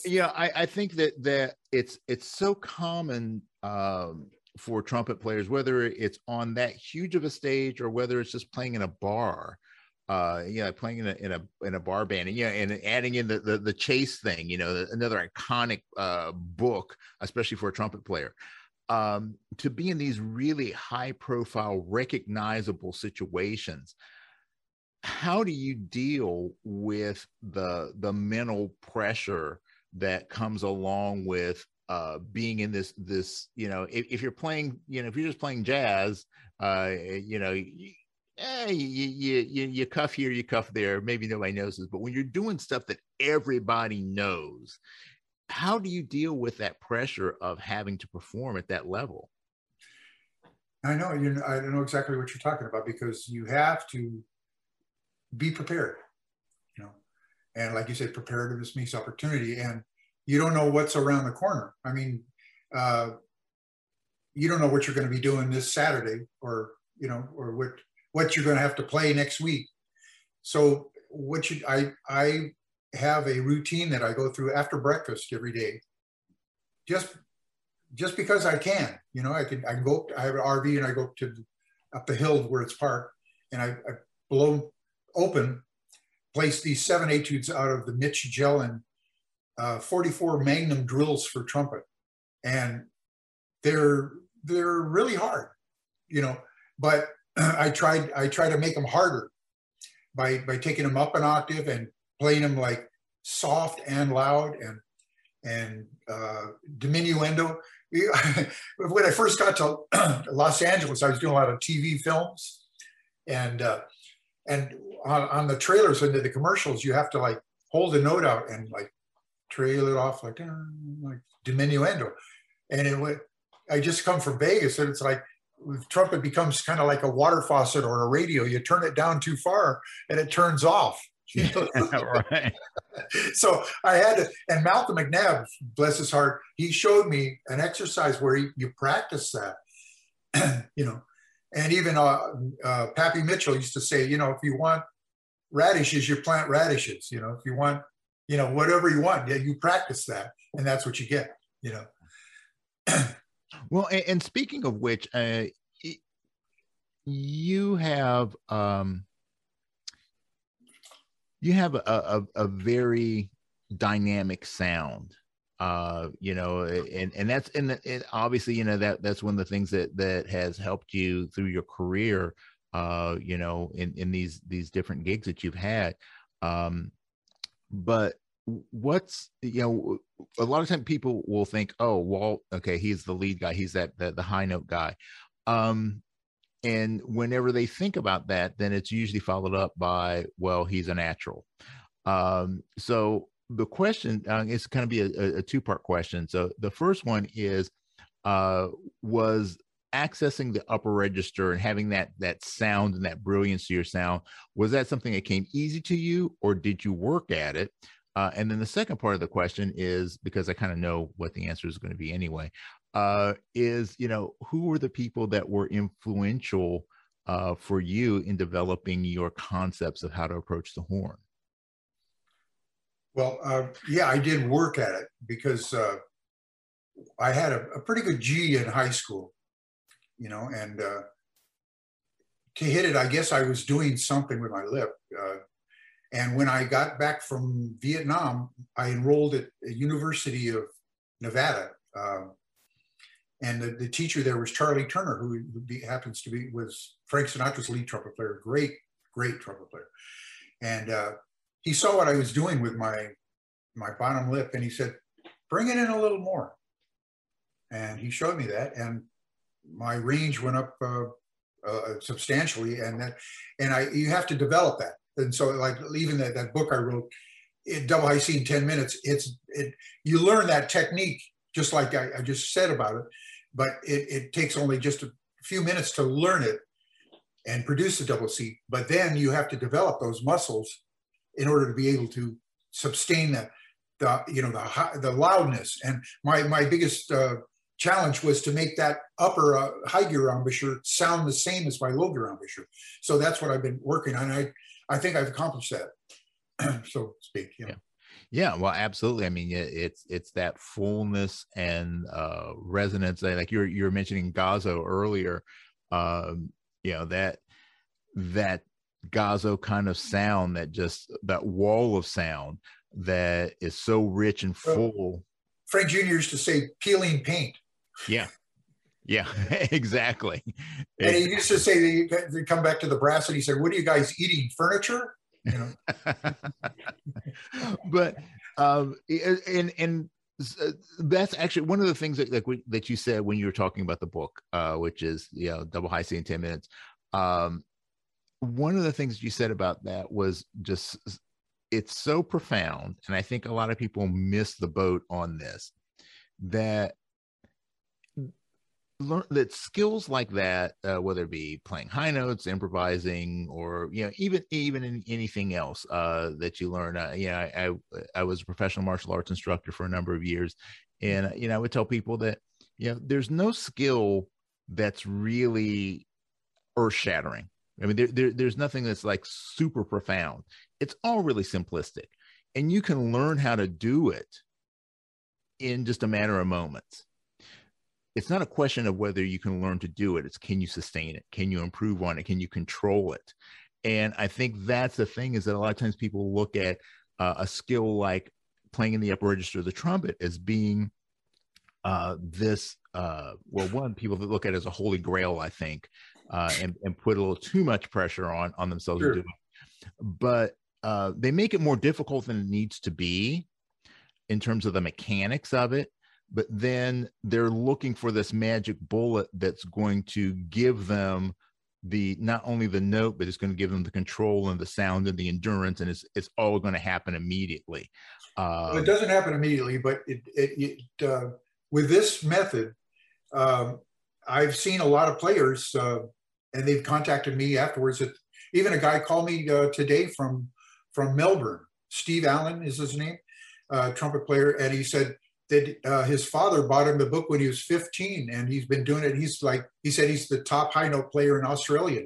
yeah, I, I think that that it's it's so common um, for trumpet players, whether it's on that huge of a stage or whether it's just playing in a bar. Uh, you know, playing in a in a in a bar band, and yeah, and adding in the the, the chase thing, you know, another iconic uh, book, especially for a trumpet player um, to be in these really high profile, recognizable situations. How do you deal with the the mental pressure that comes along with uh, being in this this you know if, if, you're playing you know if you're just playing jazz uh, you know you, eh, you, you, you cuff here you cuff there maybe nobody knows this but when you're doing stuff that everybody knows how do you deal with that pressure of having to perform at that level? I know you. Know, I don't know exactly what you're talking about because you have to be prepared. You know, and like you said, preparedness means opportunity, and you don't know what's around the corner. I mean, uh, you don't know what you're going to be doing this Saturday, or you know, or what what you're going to have to play next week. So what you I I have a routine that I go through after breakfast every day. Just just because I can, you know, I can I can go I have an RV and I go to up the hill where it's parked and I, I blow open, place these seven etudes out of the Mitch Jelen uh, 44 Magnum drills for trumpet. And they're they're really hard, you know, but I tried I try to make them harder by by taking them up an octave and playing them like soft and loud and and uh, diminuendo. when I first got to Los Angeles, I was doing a lot of TV films, and uh, and on, on the trailers and the commercials, you have to like hold a note out and like trail it off like like diminuendo, and it would. I just come from Vegas, and it's like trumpet becomes kind of like a water faucet or a radio. You turn it down too far, and it turns off. right. so I had to, and Malcolm McNabb, bless his heart, he showed me an exercise where he, you practice that, you know, and even uh, uh, Pappy Mitchell used to say, you know, if you want radishes, you plant radishes. You know, if you want, you know, whatever you want, yeah, you practice that, and that's what you get. You know. well, and, and, speaking of which, uh, you have um, you have a, a, a very dynamic sound uh you know and and that's and it, obviously you know that that's one of the things that that has helped you through your career uh you know in in these these different gigs that you've had. Um but what's you know a lot of time people will think oh walt okay he's the lead guy. He's that the, the high note guy. Um and whenever they think about that then it's usually followed up by well he's a natural. Um, so the question uh, is going to be a, a two-part question. So the first one is uh, was accessing the upper register and having that that sound and that brilliance to your sound was that something that came easy to you or did you work at it? Uh, and then the second part of the question is because i kind of know what the answer is going to be anyway uh, is you know who were the people that were influential uh, for you in developing your concepts of how to approach the horn well uh, yeah i did work at it because uh, I had a, a, pretty good G in high school, you know, and uh, to hit it, I guess I was doing something with my lip. Uh, and when I got back from Vietnam, I enrolled at the University of Nevada. And the, the, teacher there was Charlie Turner, who be, happens to be was Frank Sinatra's lead trumpet player, great, great trumpet player. And uh, he saw what I was doing with my my bottom lip, and he said, "Bring it in a little more." And he showed me that, and my range went up uh, uh, substantially. And that, and I you have to develop that. And so, like even that, that book I wrote, it, double high C in ten minutes. It's it you learn that technique just like I, I just said about it, but it, it takes only just a few minutes to learn it and produce the double C. But then you have to develop those muscles in order to be able to sustain that the you know the the loudness. And my my biggest uh, challenge was to make that upper uh, high gear embouchure sound the same as my low gear embouchure. So that's what I've been working on. I I think I've accomplished that, so to speak. Know. Yeah. Yeah, well, absolutely. I mean, it's it's that fullness and uh, resonance. Like you're you're mentioning Gozzo earlier. Um, you know that that Gozzo kind of sound, that just that wall of sound that is so rich and full. Frank Jr. used to say peeling paint. Yeah. Yeah, exactly. And he used to say they come back to the brass and he said, What are you guys eating? Furniture? You know? but um and and uh, that's actually one of the things that like that you said when you were talking about the book, uh, which is you know double high C in ten minutes. Um, one of the things you said about that was just it's so profound and i think a lot of people miss the boat on this that learn that skills like that uh, whether it be playing high notes improvising or you know even even in anything else uh, that you learn uh, yeah I, I, I was a professional martial arts instructor for a number of years and you know i would tell people that you know there's no skill that's really earth shattering I mean, there, there, there's nothing that's like super profound. It's all really simplistic. And you can learn how to do it in just a matter of moments. It's not a question of whether you can learn to do it, it's can you sustain it? Can you improve on it? Can you control it? And I think that's the thing is that a lot of times people look at uh, a skill like playing in the upper register of the trumpet as being uh, this uh, well one people that look at it as a holy grail i think uh, and, and put a little too much pressure on on themselves sure. to do it. But uh, they make it more difficult than it needs to be in terms of the mechanics of it. But then they're looking for this magic bullet that's going to give them the not only the note, but it's going to give them the control and the sound and the endurance, and it's it's all going to happen immediately. well, it doesn't happen immediately, but it it, it uh, with this method, um, I've seen a lot of players uh, and they've contacted me afterwards. Even a guy called me uh, today from from Melbourne. Steve Allen is his name, uh, trumpet player, and he said that uh, his father bought him the book when he was 15, and he's been doing it. He's like he said he's the top high note player in Australia.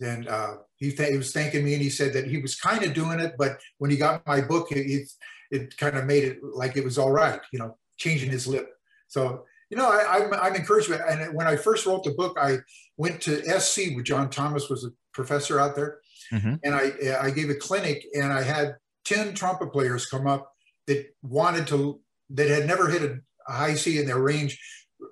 And uh, he, th- he was thanking me, and he said that he was kind of doing it, but when he got my book, it, it, it kind of made it like it was all right, you know, changing his lip. So you know, I, am I'm, I'm encouraged. And when I first wrote the book, I went to SC with John Thomas was a professor out there, mm-hmm. and I I gave a clinic, and I had ten trumpet players come up that wanted to that had never hit a, high C in their range.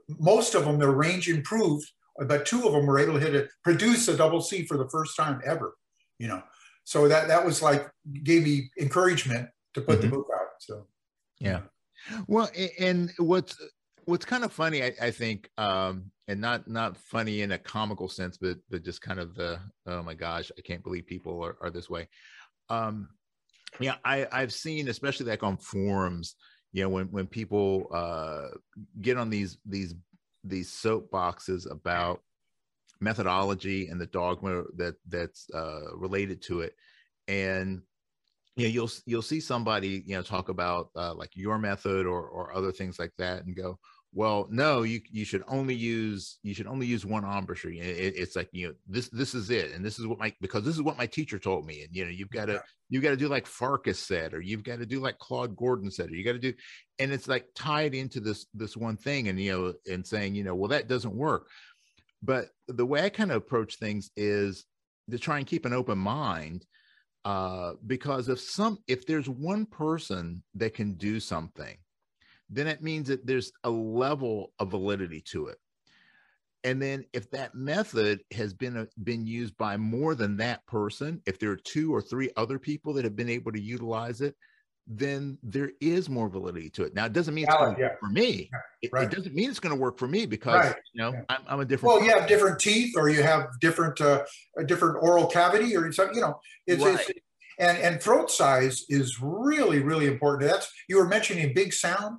Most of them, their range improved, but two of them were able to hit it, produce a double C for the first time ever. You know, so that that was like gave me encouragement to put mm-hmm. the book out. So yeah. Well, and what's what's kind of funny, I, I, think, um, and not not funny in a comical sense, but but just kind of the oh my gosh, I can't believe people are, are this way. Um, yeah, I, I've seen, especially like on forums, you know, when when people uh, get on these these these soapboxes about methodology and the dogma that that's uh, related to it, and you know, you'll you'll see somebody you know talk about uh, like your method or or other things like that, and go, well no you you should only use you should only use one embouchure it, it's like you know this this is it. And this is what my because this is what my teacher told me. And you know you've got to yeah. you've got to do like farkas said or you've got to do like claude gordon said or you got to do and it's like tied into this this one thing and you know and saying you know well that doesn't work. But the way i kind of approach things is to try and keep an open mind uh, because if some if there's one person that can do something then it means that there's a level of validity to it and then if that method has been uh, been used by more than that person if there are two or three other people that have been able to utilize it then there is more validity to it now it doesn't mean it's going to yeah. work for me it, right. it, doesn't mean it's going to work for me because right. you know yeah. I'm, I'm, a different well person. you have different teeth or you have different uh, a different oral cavity or something you know it's, right. it's and and throat size is really really important that's you were mentioning big sound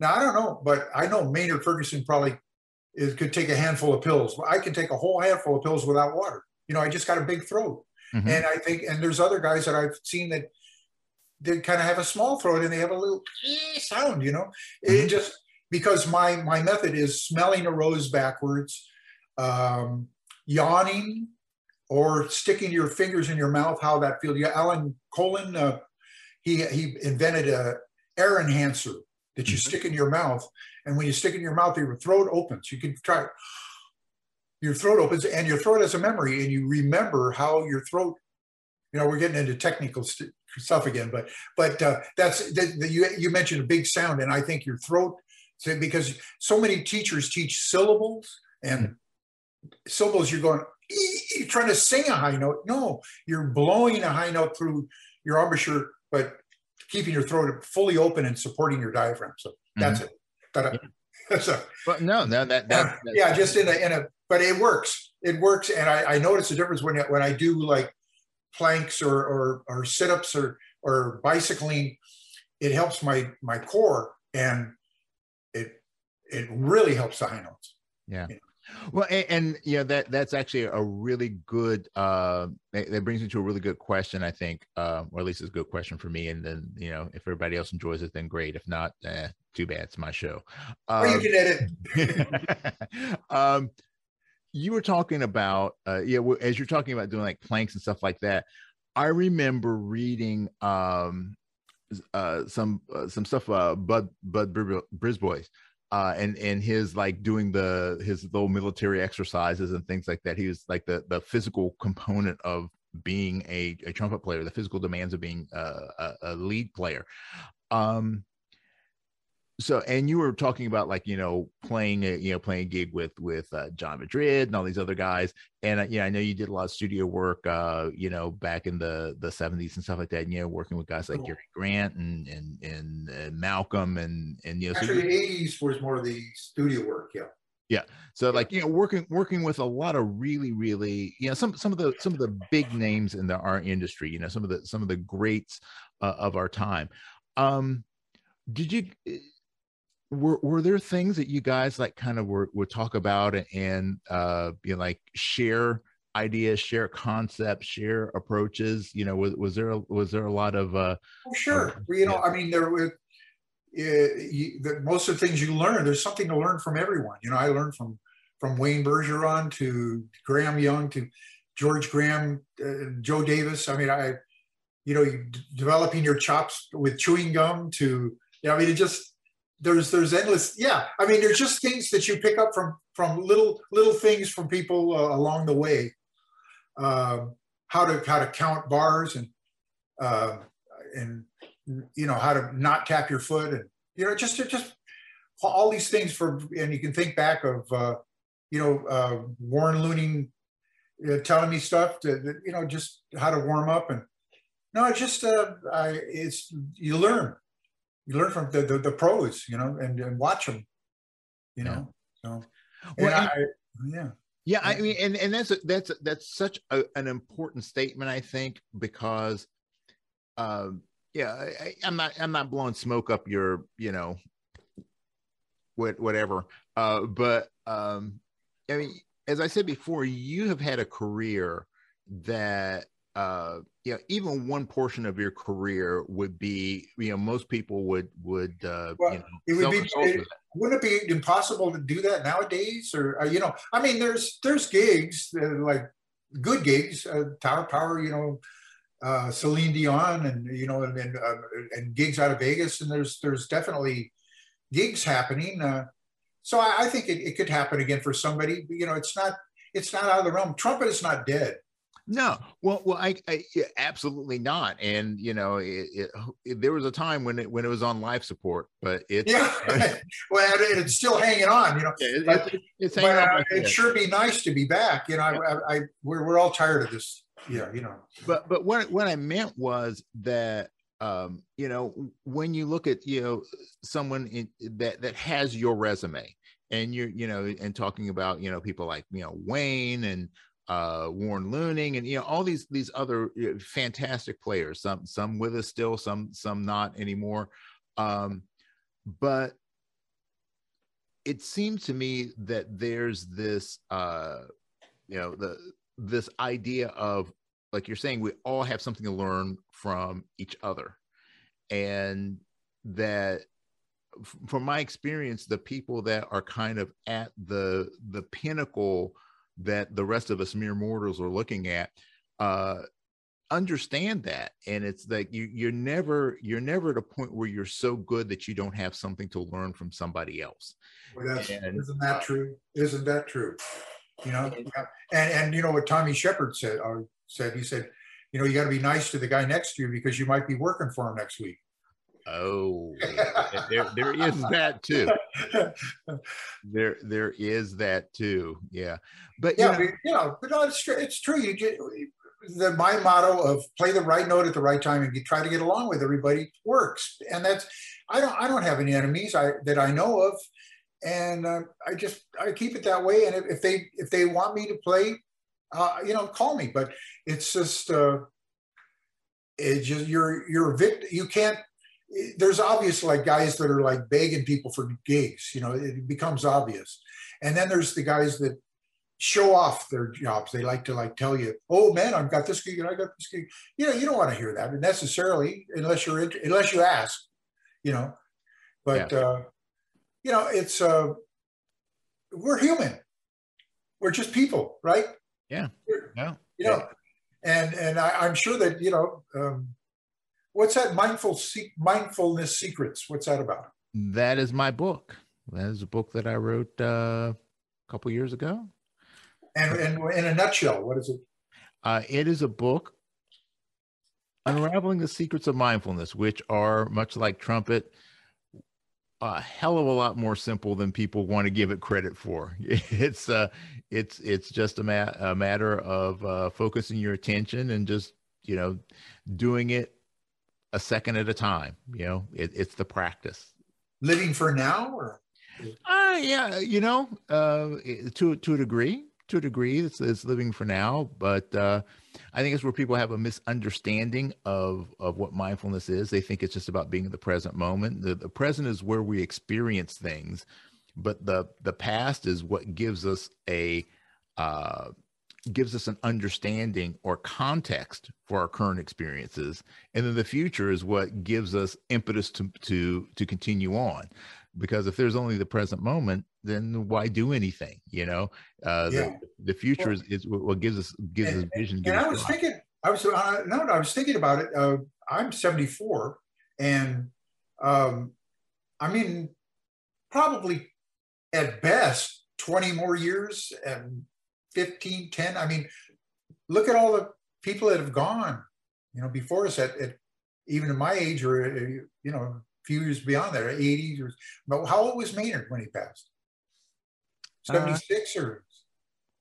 Now I don't know, but I know Maynard Ferguson probably is, could take a handful of pills. I can take a whole handful of pills without water. You know, I just got a big throat, mm-hmm. and I think and there's other guys that I've seen that they kind of have a small throat and they have a little sound. You know, mm-hmm. it just because my my method is smelling a rose backwards, um, yawning, or sticking your fingers in your mouth. How that feels? Yeah, Alan Colin, uh, he he invented a air enhancer that you mm-hmm. stick in your mouth. And when you stick in your mouth, your throat opens. You can try your throat opens and your throat has a memory and you remember how your throat, you know, we're getting into technical st- stuff again, but, but uh, that's, the, the, you, you mentioned a big sound and I think your throat, because so many teachers teach syllables and mm-hmm. syllables, you're going, you're trying to sing a high note. No, you're blowing a high note through your embouchure, but keeping your throat fully open and supporting your diaphragm. So that's mm-hmm. it. Yeah. so, but no, no, that, that yeah, just in a, in a, but it works. It works. And I, I notice the difference when, when I do like planks or, or, or sit-ups or, or bicycling, it helps my, my core and it, it really helps the high notes. Yeah. Well, and, and, you know that that's actually a really good. Uh, that brings me to a really good question, I think, uh, or at least it's a good question for me. And then you know, if everybody else enjoys it, then great. If not, eh, too bad. It's my show. Um, or you can edit. um, you were talking about, uh, yeah, as you're talking about doing like planks and stuff like that. I remember reading um, uh, some uh, some stuff uh, Bud Bud Brisbois uh, and and his like doing the his little military exercises and things like that. He was like the the physical component of being a, a trumpet player, the physical demands of being a, a, a lead player. Um, so and you were talking about like you know playing a you know playing a gig with with uh, John Madrid and all these other guys. And uh, yeah I know you did a lot of studio work uh you know back in the the 70s and stuff like that and you know working with guys like cool. Gary Grant and and and, uh, Malcolm and and you know actually so the 80s was more of the studio work yeah. Yeah. So like you know working working with a lot of really really you know some some of the some of the big names in the art industry you know some of the some of the greats uh, of our time. Um did you were were there things that you guys like kind of were would talk about and uh you know like share ideas share concepts share approaches? You know was, was there a, was there a lot of uh oh, sure. Uh, you know yeah. i mean there were uh, you, the, most of the things you learn there's something to learn from everyone. You know i learned from from wayne bergeron to graham young to george graham uh, joe davis. I mean i you know you developing your chops with chewing gum to you know, i mean it just there's there's endless yeah. I mean there's just things that you pick up from from little little things from people uh, along the way. Uh, how to how to count bars and uh, and you know how to not tap your foot and you know just just all these things for and you can think back of uh, you know uh, warren luening uh, telling me stuff to you know just how to warm up and no just uh, I, it's you learn you learn from the, the, the pros, you know, and, and watch them, you Yeah. know. So, Well, and and- I, yeah, Yeah, I mean, and and that's a, that's a- that's such a, an important statement, I think, because, um, yeah, I, I- I'm not I'm not blowing smoke up your, you know, what whatever, uh, but um, I mean, as I said before, you have had a career that, uh, you know, even one portion of your career would be, you know, most people would would, uh, Well, you know, it would be- it- wouldn't it be impossible to do that nowadays? Or, uh, you know, I mean, there's, there's gigs, that like good gigs, uh, Tower Power, you know, uh, Celine Dion and, you know, and, and, uh, and gigs out of Vegas. And there's, there's definitely gigs happening. Uh, so I, I think it, it could happen again for somebody, but, you know, it's not, it's not out of the realm. Trumpet is not dead. No, well, well, I, I yeah, absolutely not. And you know, it, it, it- there was a time when it when it was on life support, but it's Yeah. well, it's still hanging on, you know, yeah, it- but- it's but hanging on uh, it'd sure be nice to be back. You know, I, I, I we're, we're all tired of this. Yeah. You know, But but what what I meant was that um, you know when you look at you know someone in, that that has your resume, and you're you know and talking about you know people like you know Wayne and uh, Warren Luening and you know all these these other know, fantastic players. Some some with us still, some some not anymore. Um, but it seems to me that there's this uh, you know the this idea of like you're saying we all have something to learn from each other and that from my experience the people that are kind of at the the pinnacle that the rest of us mere mortals are looking at uh understand that and it's like you you're never you're never at a point where you're so good that you don't have something to learn from somebody else Well, that's, And, isn't uh, that true? Isn't that true? You know, and and you know what Tommy Shepard said or said he said, you know, you got to be nice to the guy next to you because you might be working for him next week. Oh there, there is that too there there is that too yeah but you yeah, know, but, you know, but no, it's true. It's true. You get the my motto of play the right note at the right time and you try to get along with everybody works, and that's I don't I don't have any enemies I that I know of, and uh, I just I keep it that way. And if, if they if they want me to play, uh, you know, call me. But it's just uh, it's just you're you're a victim. You can't. There's obvious like guys that are like begging people for gigs. You know, it becomes obvious, and then there's the guys that show off their jobs. They like to like tell you, "Oh man, I've got this gig and I got this gig." You know, you don't want to hear that necessarily unless you're unless you ask. You know, but uh, you know, it's uh, we're human. We're just people, right? Yeah. We're- no You know, and and I, I'm sure that you know. Um, what's that mindful se- mindfulness secrets? What's that about? that is my book that is a book that i wrote uh, a couple years ago And and in a nutshell, what is it? Uh, it is a book unraveling the secrets of mindfulness, which are much like trumpet, a hell of a lot more simple than people want to give it credit for. It's uh, it's it's just a, ma- a matter of uh, focusing your attention and just you know doing it a second at a time. You know, it, it's the practice. Living for now, or Uh, yeah, you know, uh, to to a degree, to a degree, it's, it's living for now. But uh, I think it's where people have a misunderstanding of of what mindfulness is. They think it's just about being in the present moment. The, the present is where we experience things, but the the past is what gives us a uh, gives us an understanding or context for our current experiences and then the future is what gives us impetus to to to continue on because if there's only the present moment then why do anything you know uh Yeah. the, the future is, is what gives us gives us vision And gives I was thinking, I was uh, no, no, I was thinking about it. Uh, I'm 74, and um, I mean, probably at best 20 more years and 15, 10. I mean, look at all the people that have gone, you know, before us at, at even in my age or uh, you know, a few years beyond that, 80s. Or, but how old was Maynard when he passed? Uh, 76 or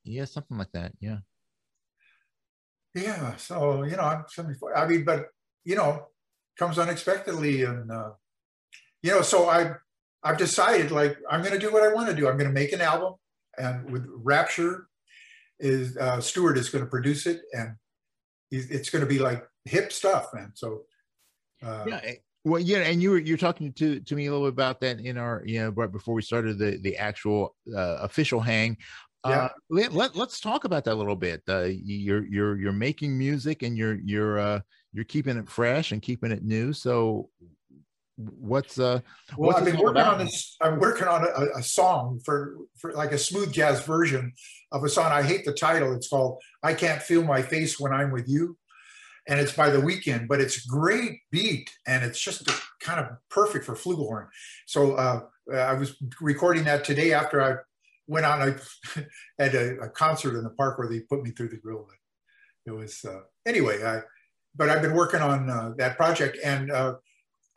yeah something like that yeah Yeah, so you know, I'm 74. I mean, but you know, comes unexpectedly, and uh, you know, so I I've decided like I'm going to do what I want to do. I'm going to make an album, and with Rapture, is uh, Stewart is going to produce it, and it's going to be like hip stuff, man. So uh, yeah. Eh, well, yeah, and you were you're talking to to me a little bit about that in our you know right before we started the the actual uh, official hang. Yeah. Uh, let, let us talk about that a little bit. Uh, you're you're you're making music and you're you're uh, you're keeping it fresh and keeping it new. So what's uh well what's i've been working on this i'm working on a, a, song for for like a smooth jazz version of a song. I hate the title. It's called i can't feel my face when i'm with you. And it's by the Weeknd but it's great beat and it's just kind of perfect for flugelhorn. So uh i was recording that today after i went on I had a, a, concert in the park where they put me through the grill it was uh anyway i but i've been working on uh, that project. And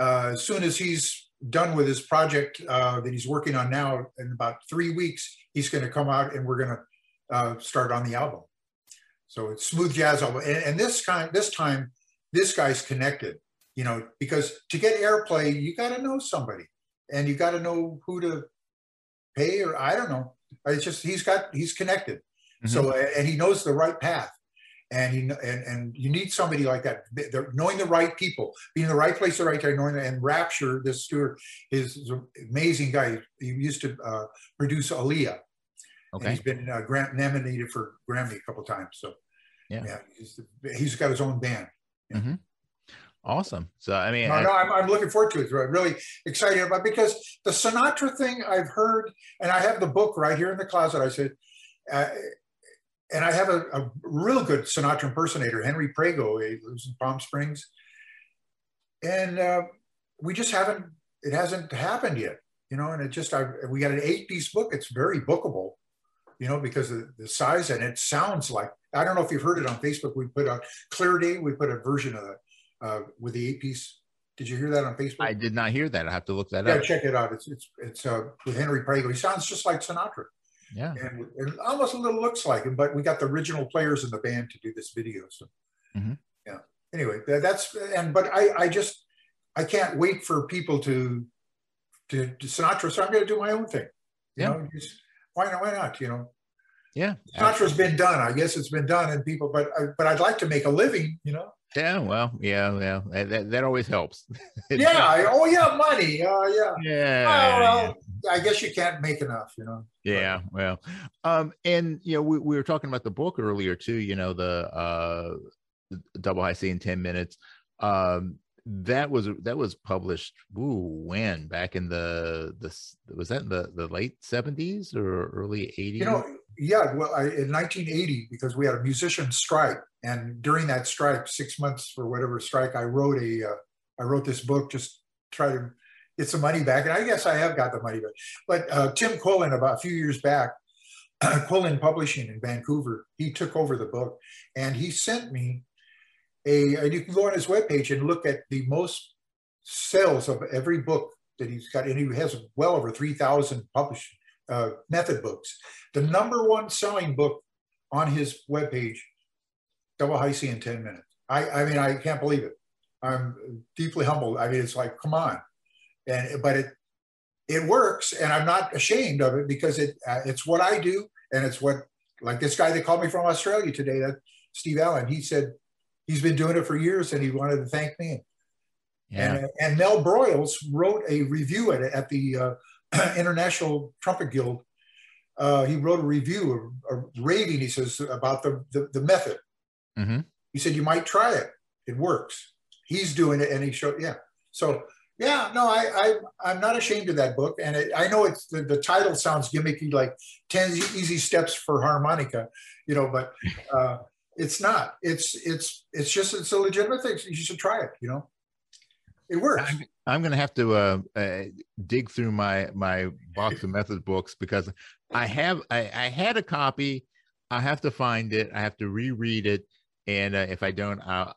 uh as soon as he's done with his project uh, that he's working on now, in about three weeks, he's going to come out and we're going to uh, start on the album. So it's smooth jazz album, and, and, this kind, this time, this guy's connected. You know, because to get airplay, you got to know somebody, and you got to know who to pay, or I don't know. It's just he's got he's connected. Mm-hmm. So and he knows the right path and you know, and, and you need somebody like that They're knowing the right people being in the right place the right time knowing that, and rapture this stewart is, is an amazing guy he used to uh, produce Aaliyah okay and he's been uh, grant nominated for grammy a couple times so yeah, yeah he's, he's got his own band yeah. mm-hmm. Awesome. So I mean, no, I, no, I'm, I'm, looking forward to it. I'm really excited about because the Sinatra thing I've heard, and I have the book right here in the closet. I said, uh, and I have a, a, real good Sinatra impersonator, Henry Prego. He lives in Palm Springs, and uh, we just haven't. It hasn't happened yet, you know. And it just, I, we got an eight-piece book. It's very bookable, you know, because of the size, and it sounds like. I don't know if you've heard it on Facebook. We put a Clear Day. We put a version of it uh, with the eight-piece. Did you hear that on Facebook? I did not hear that. I have to look that yeah, up. Yeah, check it out. It's it's it's uh, with Henry Prego. He sounds just like Sinatra. Yeah. And it almost a little looks like him, but we got the original players in the band to do this video. So mm-hmm. yeah. Anyway, that's and but I I just I can't wait for people to to, to Sinatra. So I'm going to do my own thing. You yeah. know, just, why not? Why not? You know. Yeah. Sinatra's been done. I guess it's been done, and people. But but I'd like to make a living. You know. Yeah, well, yeah, yeah, that, that always helps. yeah. Oh, yeah, money. Uh, yeah. Yeah. Oh, well, I guess you can't make enough, you know. Yeah, well, um, and you know, we, we were talking about the book earlier too. You know, the uh, double high C in ten minutes. Um, that was that was published. Ooh, when back in the the was that in the the late seventies or early eighties? You know, yeah. Well, I, in 1980, because we had a musician strike, and during that strike, six months for whatever strike, I wrote a uh, I wrote this book just try to get some money back. And I guess I have got the money back. But uh, Tim Quillen, about a few years back, Quillen Publishing in Vancouver, he took over the book and he sent me a, and you can go on his webpage and look at the most sales of every book that he's got. And he has well over 3,000 published uh, method books. The number one selling book on his webpage, Double High C in 10 minutes. I, I mean, I can't believe it. I'm deeply humbled. I mean, it's like, come on and but it it works, and I'm not ashamed of it because it uh, it's what I do, and it's what like this guy that called me from Australia today, that Steve Allen. He said he's been doing it for years, and he wanted to thank me. Yeah. And, and Mel Broiles wrote a review at, at the uh, International Trumpet Guild. Uh, he wrote a review, a, a raving, he says, about the, the, the method. Mm-hmm. He said, you might try it. It works. He's doing it. And he showed, yeah. So yeah, no, I, I am not ashamed of that book, and it, I know it's the, the title sounds gimmicky, like ten easy steps for harmonica, you know, but uh, it's not. It's it's it's just it's a legitimate thing. You should try it. You know, it works. I'm, I'm going to have to uh, uh, dig through my my box of method books because I have I, I had a copy. I have to find it. I have to reread it and uh, if I don't, uh,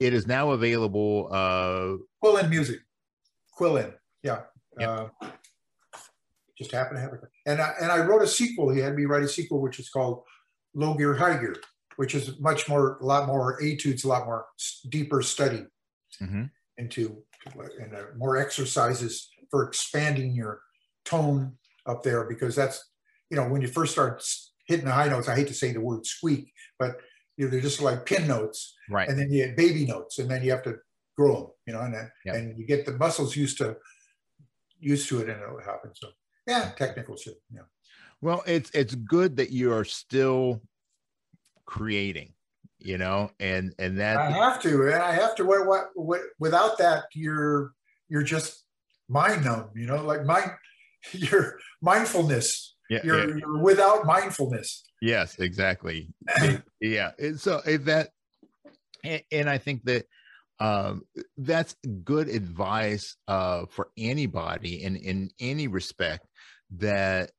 it is now available. Uh, in Music. Quillen. Yeah. Yep. Uh, just happened to have it. And I, and I wrote a sequel. He had me write a sequel, which is called Low Gear, High Gear, which is much more, a lot more etudes, a lot more deeper study mm-hmm. into and uh, more exercises for expanding your tone up there because that's you know when you first start hitting the high notes. I hate to say the word squeak, but you know, they're just like pin notes, right? And then you have baby notes, and then you have to grow them, you know, and yep. and you get the muscles used to used to it, and it happens. So yeah, technical shit. Yeah. Well, it's it's good that you are still creating, you know, and and that I have to, and I have to. What, what, what without that, you're you're just mind numb, you know, like mind your mindfulness. Yeah, you're, yeah. you're without mindfulness. Yes, exactly. yeah. And so if that, and I think that um, that's good advice uh, for anybody in in any respect that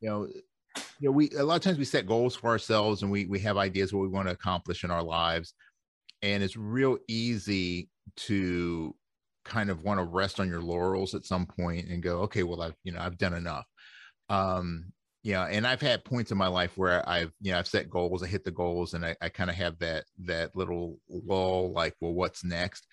you know you know we a lot of times we set goals for ourselves and we we have ideas what we want to accomplish in our lives. And it's real easy to kind of want to rest on your laurels at some point and go okay well i've you know i've done enough. Um yeah and i've had points in my life where i've you know i've set goals i hit the goals and i, I kind of have that that little lull like well what's next?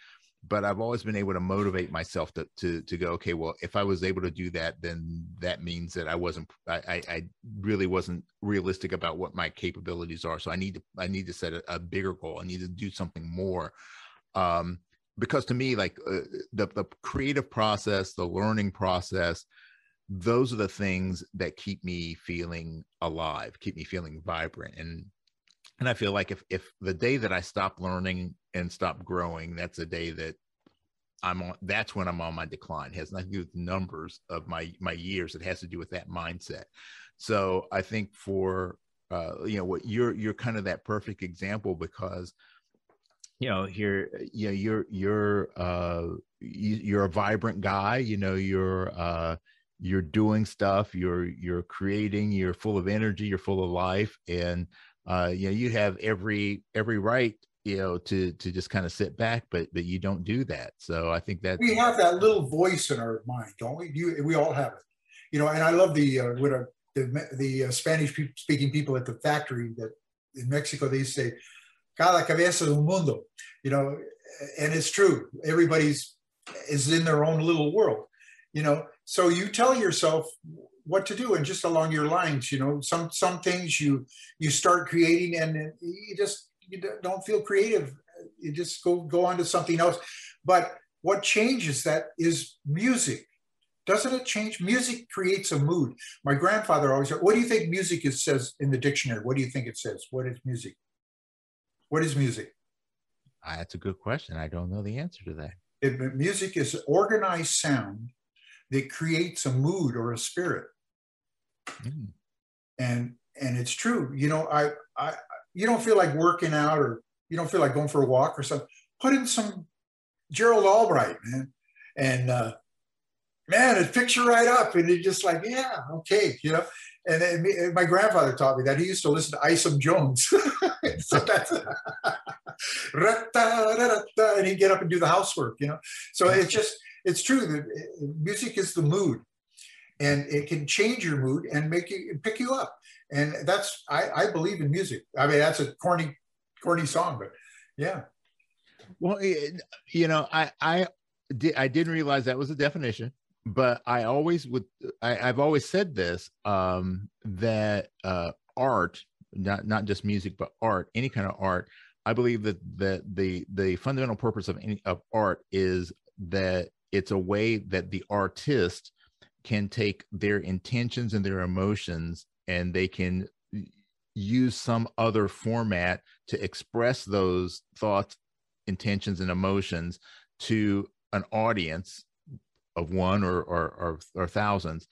But i've always been able to motivate myself to to, to go okay well if i was able to do that then that means that i wasn't i i really wasn't realistic about what my capabilities are so i need to i need to set a, a bigger goal i need to do something more. Um because to me like uh, the the creative process the learning process those are the things that keep me feeling alive keep me feeling vibrant. And and i feel like if if the day that i stop learning and stop growing that's a day that i'm on that's when i'm on my decline. It has nothing to do with numbers of my my years. It has to do with that mindset. So i think for uh you know what you're you're kind of that perfect example because you know here you know you're you're uh you, you're a vibrant guy you know you're uh you're doing stuff you're you're creating you're full of energy you're full of life and uh you know you have every every right you know to to just kind of sit back but but you don't do that. So i think that we have that little voice in our mind don't we? You we all have it. You know and i love the uh what a, the the uh, spanish speaking people at the factory that in mexico they say cada cabeza del mundo you know and it's true. Everybody's is in their own little world you know so you tell yourself what to do and just along your lines you know some some things you you start creating and you just you don't feel creative. You just go go on to something else. But what changes that is music. Doesn't it change? Music creates a mood. My grandfather always said what do you think music is says in the dictionary? What do you think it says? What is music? What is music? Uh, that's a good question. I don't know the answer to that. It, music is organized sound that creates a mood or a spirit. Mm. And and it's true. You know, I I you don't feel like working out or you don't feel like going for a walk or something. Put in some Gerald Albright, man. And uh, man, it picks you right up. And you're just like, yeah, okay, you know. And, and my grandfather taught me that. He used to listen to Isham Jones. so that's and he'd get up and do the housework, you know. So it's just it's true that uh, music is the mood and it can change your mood and make you pick you up. And that's i i believe in music. I mean that's a corny corny song but yeah. Well it, you know i i did i didn't realize that was a definition but i always would I, i've always said this um that uh art not not just music but art any kind of art i believe that that the the fundamental purpose of any of art is that it's a way that the artist can take their intentions and their emotions and they can use some other format to express those thoughts intentions and emotions to an audience of one or or, or, or thousands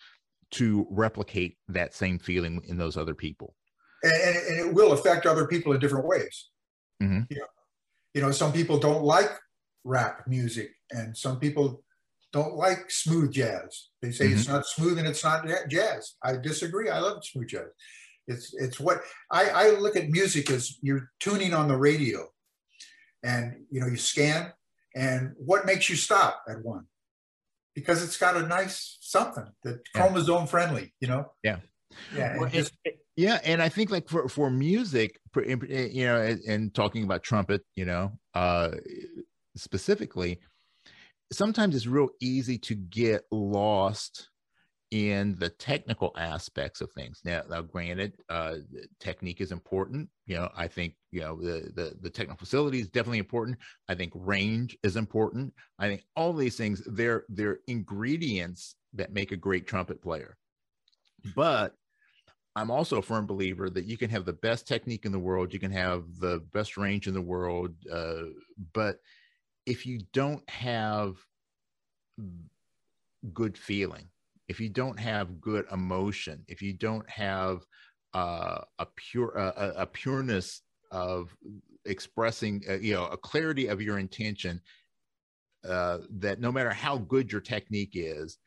to replicate that same feeling in those other people and, and it will affect other people in different ways mm-hmm. you, know, you know some people don't like rap music and some people don't like smooth jazz. They say mm-hmm. it's not smooth and it's not jazz. I disagree. I love smooth jazz. It's it's what I, I look at music as you're tuning on the radio, and you know you scan, and what makes you stop at one? Because it's got a nice something that yeah. chromosome friendly. You know. Yeah. Yeah. Well, just, yeah, and I think like for for music, you know, and, and talking about trumpet, you know, uh, specifically sometimes it's real easy to get lost in the technical aspects of things. Now, now granted, uh, technique is important. You know, I think you know the, the the technical facility is definitely important. I think range is important. I think all these things they're they're ingredients that make a great trumpet player. But I'm also a firm believer that you can have the best technique in the world, you can have the best range in the world, uh, but if you don't have good feeling, if you don't have good emotion, if you don't have uh, a pure uh, a pureness of expressing, uh, you know, a clarity of your intention, uh, that no matter how good your technique is,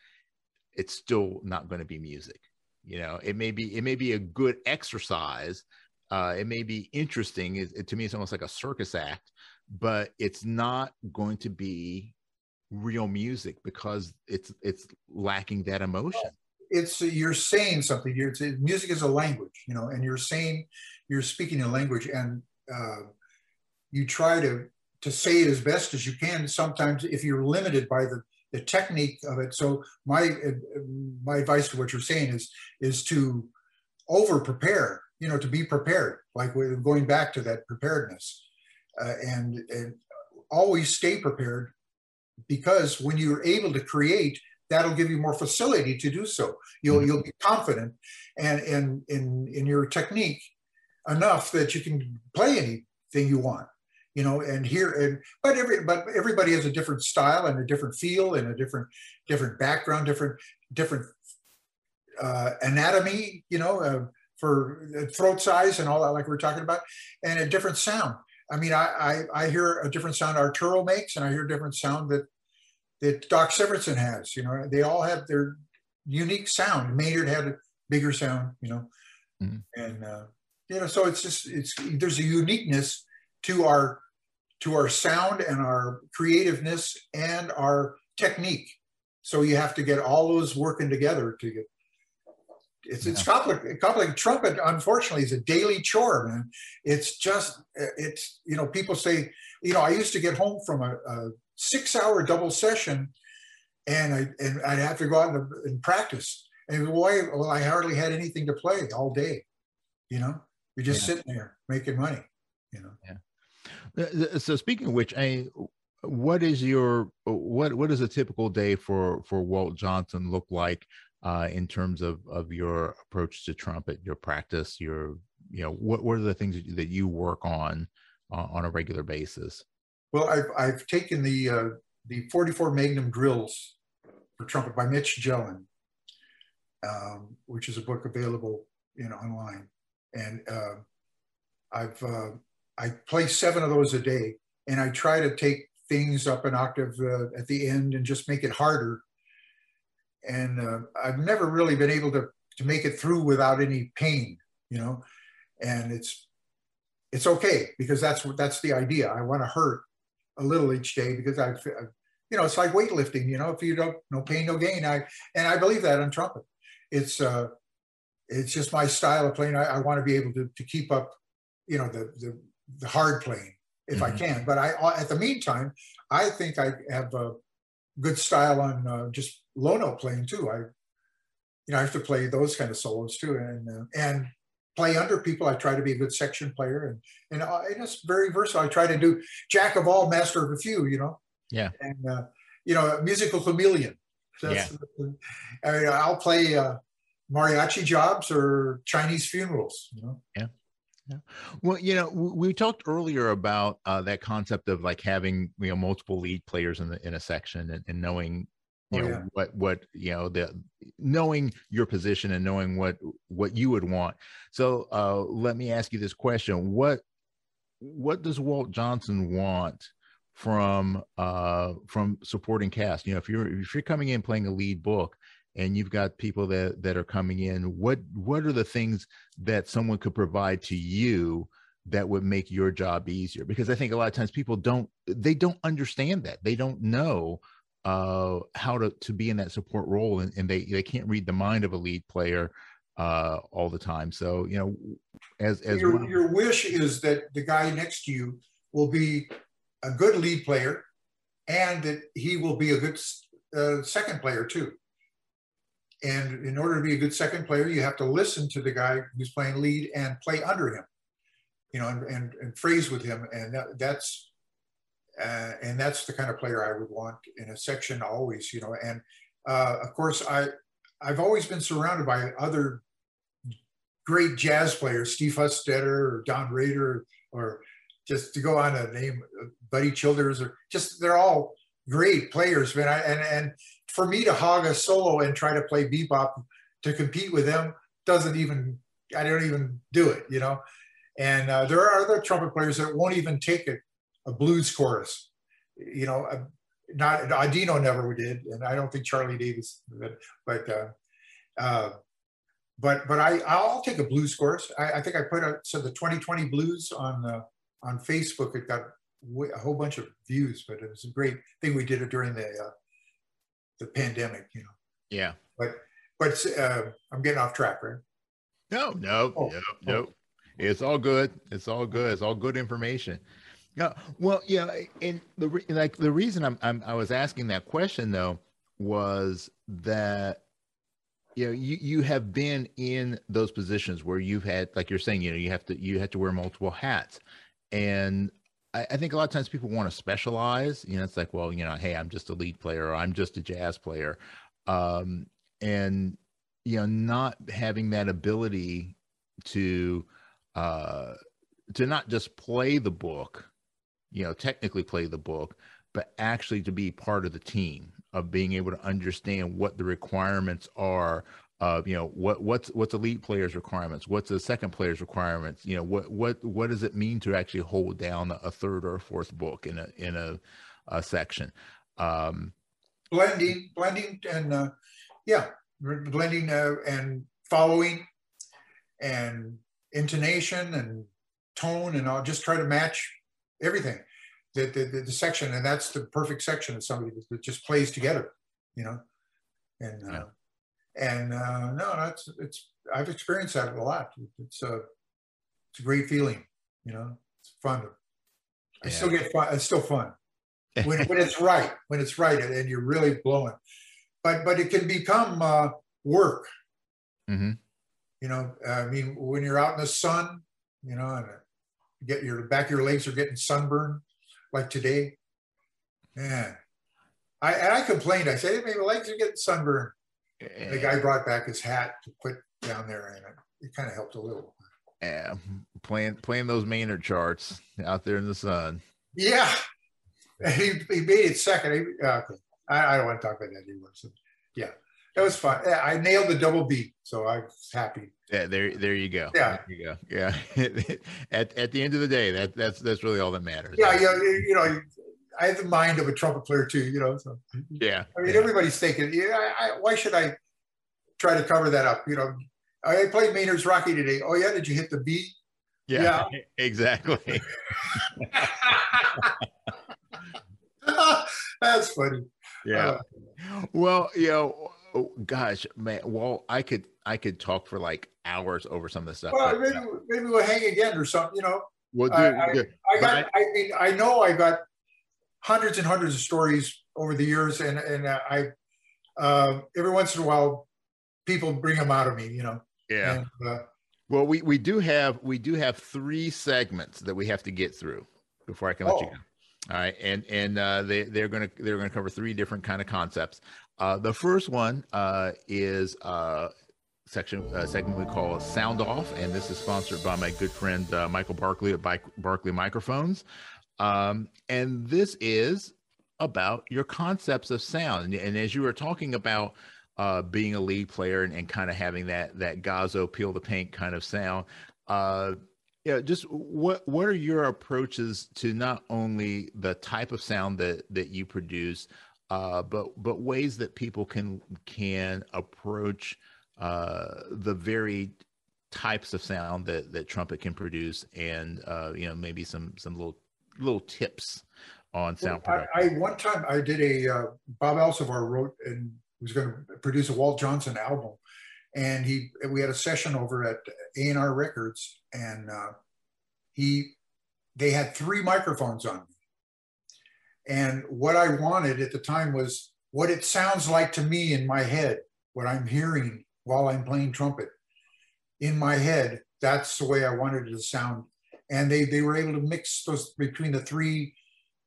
it's still not going to be music. You know, it may be it may be a good exercise. Uh, it may be interesting. It, it, to me, it's almost like a circus act, but it's not going to be real music because it's it's lacking that emotion. It's you're saying something you're music is a language you know and you're saying you're speaking a language and uh, you try to to say it as best as you can. Sometimes if you're limited by the the technique of it. So my my advice to what you're saying is is to over prepare you know to be prepared like we're going back to that preparedness uh, and and always stay prepared because when you're able to create that'll give you more facility to do so you'll mm-hmm. you'll be confident and in in in your technique enough that you can play anything you want you know and here and but every but everybody has a different style and a different feel and a different different background different different uh, anatomy you know uh, for throat size and all that like we are talking about and a different sound I mean, I, I, I hear a different sound Arturo makes, and I hear a different sound that that Doc Severinsen has. You know, they all have their unique sound. Maynard had a bigger sound, you know, mm-hmm. and uh, you know, so it's just it's there's a uniqueness to our to our sound and our creativeness and our technique. So you have to get all those working together to get it's, it's complicated. complicated. Trumpet, unfortunately, is a daily chore, man. It's just, it's, you know, people say, you know, I used to get home from a, a six hour double session and I, and I'd have to go out and, and practice. And boy, well, I hardly had anything to play all day. You know, you're just yeah. sitting there making money, you know? Yeah. Uh, uh, so speaking of which, I, what is your what what does a typical day for for Walt Johnson look like uh, in terms of of your approach to trumpet, your practice, your you know what what are the things that you work on uh, on a regular basis? Well, I've I've taken the uh, the 44 Magnum drills for trumpet by Mitch Jelen, um, which is a book available you know online, and uh, I've uh, I play seven of those a day, and I try to take things up an octave uh, at the end and just make it harder and uh, I've never really been able to to make it through without any pain, you know, and it's it's okay because that's what that's the idea. I want to hurt a little each day because I, you know, it's like weightlifting. You know, if you don't no pain no gain. I and I believe that on trumpet. It's uh, it's just my style of playing. I, I want to be able to to keep up, you know, the the the hard playing if mm-hmm. I can. But I at the meantime, I think I have a good style on uh, just low note playing too. I, you know, I have to play those kind of solos too, and uh, and play under people. I try to be a good section player, and and, uh, it's very versatile. I try to do jack of all, master of a few. You know. Yeah. And uh, you know, musical chameleon. yeah. I mean, I'll play uh, mariachi jobs or Chinese funerals. You know. Yeah. Yeah. Well, you know, we talked earlier about uh, that concept of like having you know multiple lead players in the in a section and, and knowing you oh, know yeah. what what you know the knowing your position and knowing what what you would want so uh let me ask you this question what what does walt johnson want from uh from supporting cast you know if you're if you're coming in playing a lead book and you've got people that that are coming in what what are the things that someone could provide to you that would make your job easier because i think a lot of times people don't they don't understand that they don't know uh, how to, to be in that support role and, and, they, they can't read the mind of a lead player uh, all the time. So, you know, as, as your, your wish is that the guy next to you will be a good lead player and that he will be a good uh, second player too. And in order to be a good second player, you have to listen to the guy who's playing lead and play under him, you know, and, and, and phrase with him. And that, that's, uh, and that's the kind of player I would want in a section always, you know. And uh, of course, I, I've always been surrounded by other great jazz players, Steve Huffsteter or Don Rader, or just to go on a name, Buddy Childers, or just they're all great players, man. I, and and for me to hog a solo and try to play bebop to compete with them doesn't even I don't even do it, you know. And uh, there are other trumpet players that won't even take a, a blues chorus, you know. Uh, not Audino never did, and I don't think Charlie Davis, but but uh, uh, but but I I'll take a blues chorus. I, I think I put out so the 2020 blues on the on Facebook. It got a whole bunch of views, but it was a great thing we did it during the uh, the pandemic, you know. Yeah. But but uh, I'm getting off track, right? No, no, oh, no, no. Oh. It's all good. It's all good. It's all good information. Yeah. Well, yeah, and the like the reason I'm, I'm I was asking that question though was that you know you you have been in those positions where you've had like you're saying you know you have to you have to wear multiple hats and I, I think a lot of times people want to specialize. You know, it's like, well, you know, hey, I'm just a lead player or I'm just a jazz player. Um, and, you know, not having that ability to, uh, to not just play the book, you know, technically play the book, but actually to be part of the team of being able to understand what the requirements are of you know what what's what's elite players requirements? What's the second player's requirements? You know what what what does it mean to actually hold down a third or a fourth book in a in a, a section? Um blending blending and uh yeah blending uh, and following and intonation and tone and i'll just try to match everything the, the, the, section and that's the perfect section of somebody that just plays together you know? And uh, yeah and uh, no, that's it's I've experienced that a lot. It's a it's a great feeling, you know. It's fun. I yeah. still get fun. It's still fun when, when it's right. When it's right, and you're really blowing. But but it can become uh, work. Mm-hmm. You know, I mean, when you're out in the sun, you know, and get your back of your legs are getting sunburned, like today. Man, I and I complained. I said, "Hey, my legs are getting sunburned." The guy brought back his hat to put down there, and it, it kind of helped a little. Yeah, playing playing those Maynard charts out there in the sun. Yeah, he, he made it second. He, uh, I, I, don't want to talk about that anymore. So, yeah, that was fun. I nailed the double beat, so I was happy. Yeah, there, there you go. Yeah, there you go. Yeah. at at the end of the day, that that's that's really all that matters. Yeah, yeah. You know, I have the mind of a trumpet player too, you know. So yeah, I mean, yeah. everybody's thinking, yeah, I, I, why should I try to cover that up? You know, I played Maynard's Rocky today. Oh yeah, did you hit the beat? Yeah, yeah. exactly. That's funny. Yeah. Uh, well, you know, oh, gosh, man. Well, I could I could talk for like hours over some of this stuff. Well, maybe, maybe we'll hang again or something. You know. Well, I, I, I, got. I mean, I know I got hundreds and hundreds of stories over the years, and and I uh, every once in a while people bring them out of me, you know. Yeah. And, uh, well, we we do have we do have three segments that we have to get through before I can let oh. you go. All right, and and uh, they they're gonna they're gonna cover three different kind of concepts. Uh, the first one uh, is uh, section uh, segment we call Sound Off, and this is sponsored by my good friend uh, Michael Barkley at Barkley Microphones. Um, and this is about your concepts of sound. And, and as you were talking about uh, being a lead player and, and kind of having that that Gozzo peel the paint kind of sound, uh, yeah, just what what are your approaches to not only the type of sound that that you produce, uh, but but ways that people can can approach uh, the very types of sound that that trumpet can produce, and uh, you know maybe some some little little tips on sound well, production? I, I, one time I did a uh, Bob Elsevier wrote and was going to produce a Walt Johnson album, and he we had a session over at A and R Records, and uh, he they had three microphones on me, And what I wanted at the time was what it sounds like to me in my head, what I'm hearing while I'm playing trumpet in my head. That's the way I wanted it to sound. And they, they were able to mix those between the three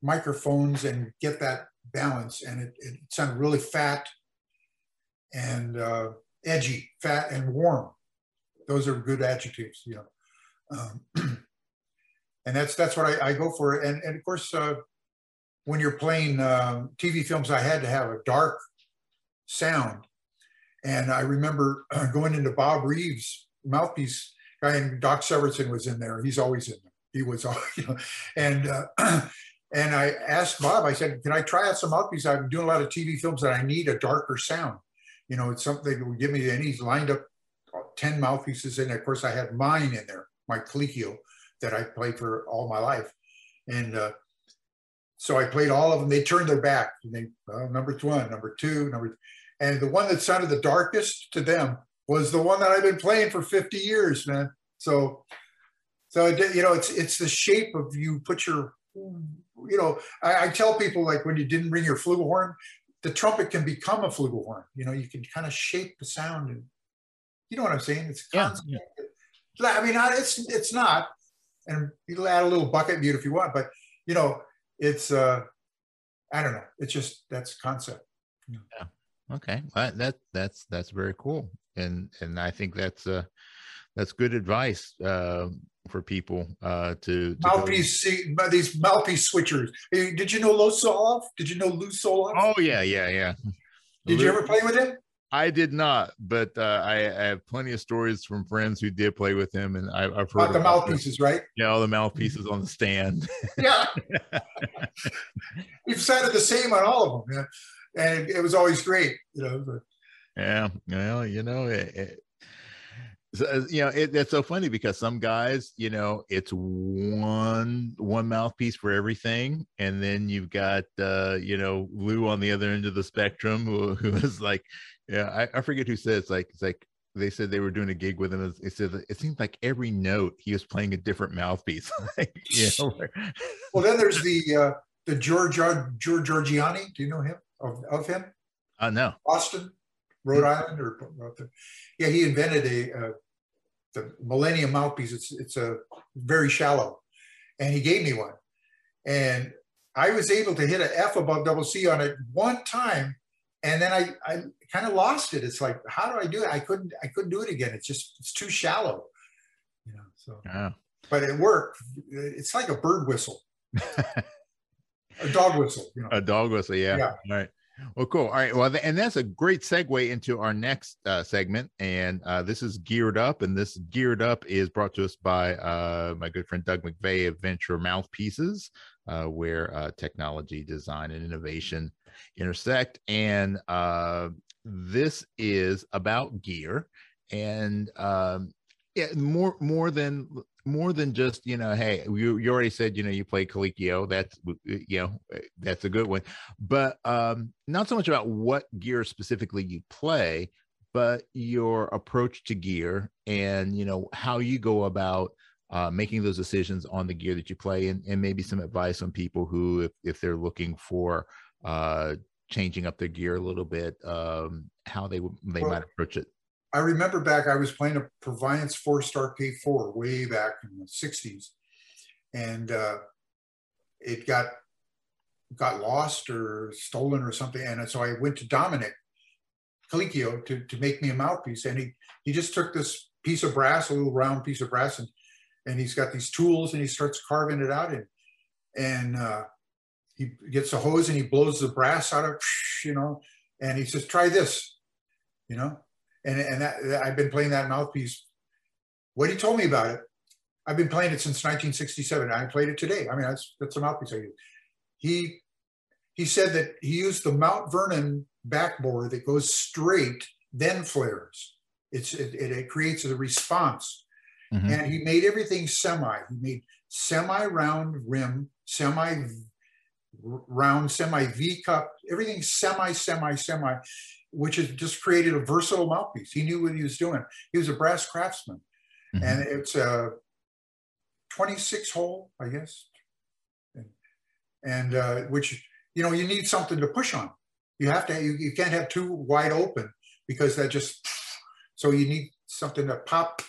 microphones and get that balance. And it, it sounded really fat and uh, edgy, fat and warm. Those are good adjectives, you know. Um, and that's that's what I, I, go for. And and of course, uh, when you're playing uh, TV films, I had to have a dark sound. And I remember going into Bob Reeves' mouthpiece guy, and Doc Severinsen was in there. He's always in there. He was, you know, and uh, and I asked Bob. I said, "Can I try out some mouthpiece? I'm doing a lot of TV films, and I need a darker sound. You know, it's something that would give me." And he's lined up ten mouthpieces, and of course, I had mine in there my Calicchio that I played for all my life. And uh, so I played all of them. They turned their back. And they uh, number one, number two, number, and the one that sounded the darkest to them was the one that I've been playing for 50 years, man. So, so you know, it's it's the shape of you put your, you know, I, I tell people like when you didn't bring your flugelhorn, the trumpet can become a flugelhorn. You know, you can kind of shape the sound, and you know what I'm saying. It's yeah, yeah. I mean, it's it's not, and you'll add a little bucket mute if you want, but you know, it's uh, I don't know. It's just that's concept. Yeah. Okay. Well, that that's that's very cool, and and I think that's uh that's good advice uh, for people uh, to, to mouthpiece. See, these mouthpiece switchers. Did you know Lew Soloff? Did you know Lew Soloff? Oh yeah, yeah, yeah. Did Lew, you ever play with him? I did not, but uh, I, I, have plenty of stories from friends who did play with him, and I, have heard about the mouthpieces, right? Yeah, all the mouthpieces on the stand. yeah, we've sounded the same on all of them, yeah. and it was always great, you know. But. Yeah, well, you know, it, it, so, you know, it, it's so funny because some guys, you know, it's one one mouthpiece for everything, and then you've got, uh, you know, Lew on the other end of the spectrum, who, who is like yeah, I, I forget who said it's like it's like they said they were doing a gig with him. It said it seemed like every note he was playing a different mouthpiece. like, you know, well, then there's the uh, the George George Georgiani. Do you know him of, of him? Uh, no. Boston, Rhode Island, or yeah, he invented a uh, the Millennium mouthpiece. It's it's a very shallow, and he gave me one, and I was able to hit an F above double C on it one time and then I, I kind of lost it. It's like, how do I do it? I couldn't, I couldn't do it again. It's just, it's too shallow, you know, so, yeah. but it worked. It's like a bird whistle, a dog whistle, you know? a dog whistle. Yeah. yeah. All right. Well, cool. All right. Well, and that's a great segue into our next uh, segment. And uh, this is Geared Up. And this Geared Up is brought to us by uh, my good friend Doug McVeigh of Venture Mouthpieces, uh, where uh, technology, design, and innovation intersect. And uh, this is about gear and um, yeah, more more than more than just you know hey you, you already said you know you play Calicchio that's you know that's a good one but um not so much about what gear specifically you play but your approach to gear and you know how you go about uh, making those decisions on the gear that you play and, and maybe some advice on people who if, if they're looking for uh, changing up their gear a little bit, um, how they they well, might approach it. I remember back, I was playing a Purviance four star K4 way back in the 60s, and uh, it got got lost or stolen or something. And so I went to Dominic Calicchio to, to make me a mouthpiece. And he, he just took this piece of brass, a little round piece of brass, and, and he's got these tools and he starts carving it out. And, and uh, he gets a hose and he blows the brass out of, you know, and he says, try this, you know, and, and that, I've been playing that mouthpiece. What he told me about it, I've been playing it since 1967. I played it today. I mean, that's, that's a mouthpiece I use. He, he said that he used the Mount Vernon backbore that goes straight, then flares. It's, it, it, it creates a response. Mm-hmm. And he made everything semi. He made semi-round rim, semi round semi V cup, everything semi, semi, semi, which has just created a versatile mouthpiece. He knew what he was doing. He was a brass craftsman. Mm-hmm. And it's a 26 hole, I guess. and uh, which you know you need something to push on. You have to you, you can't have too wide open because that just so you need something to pop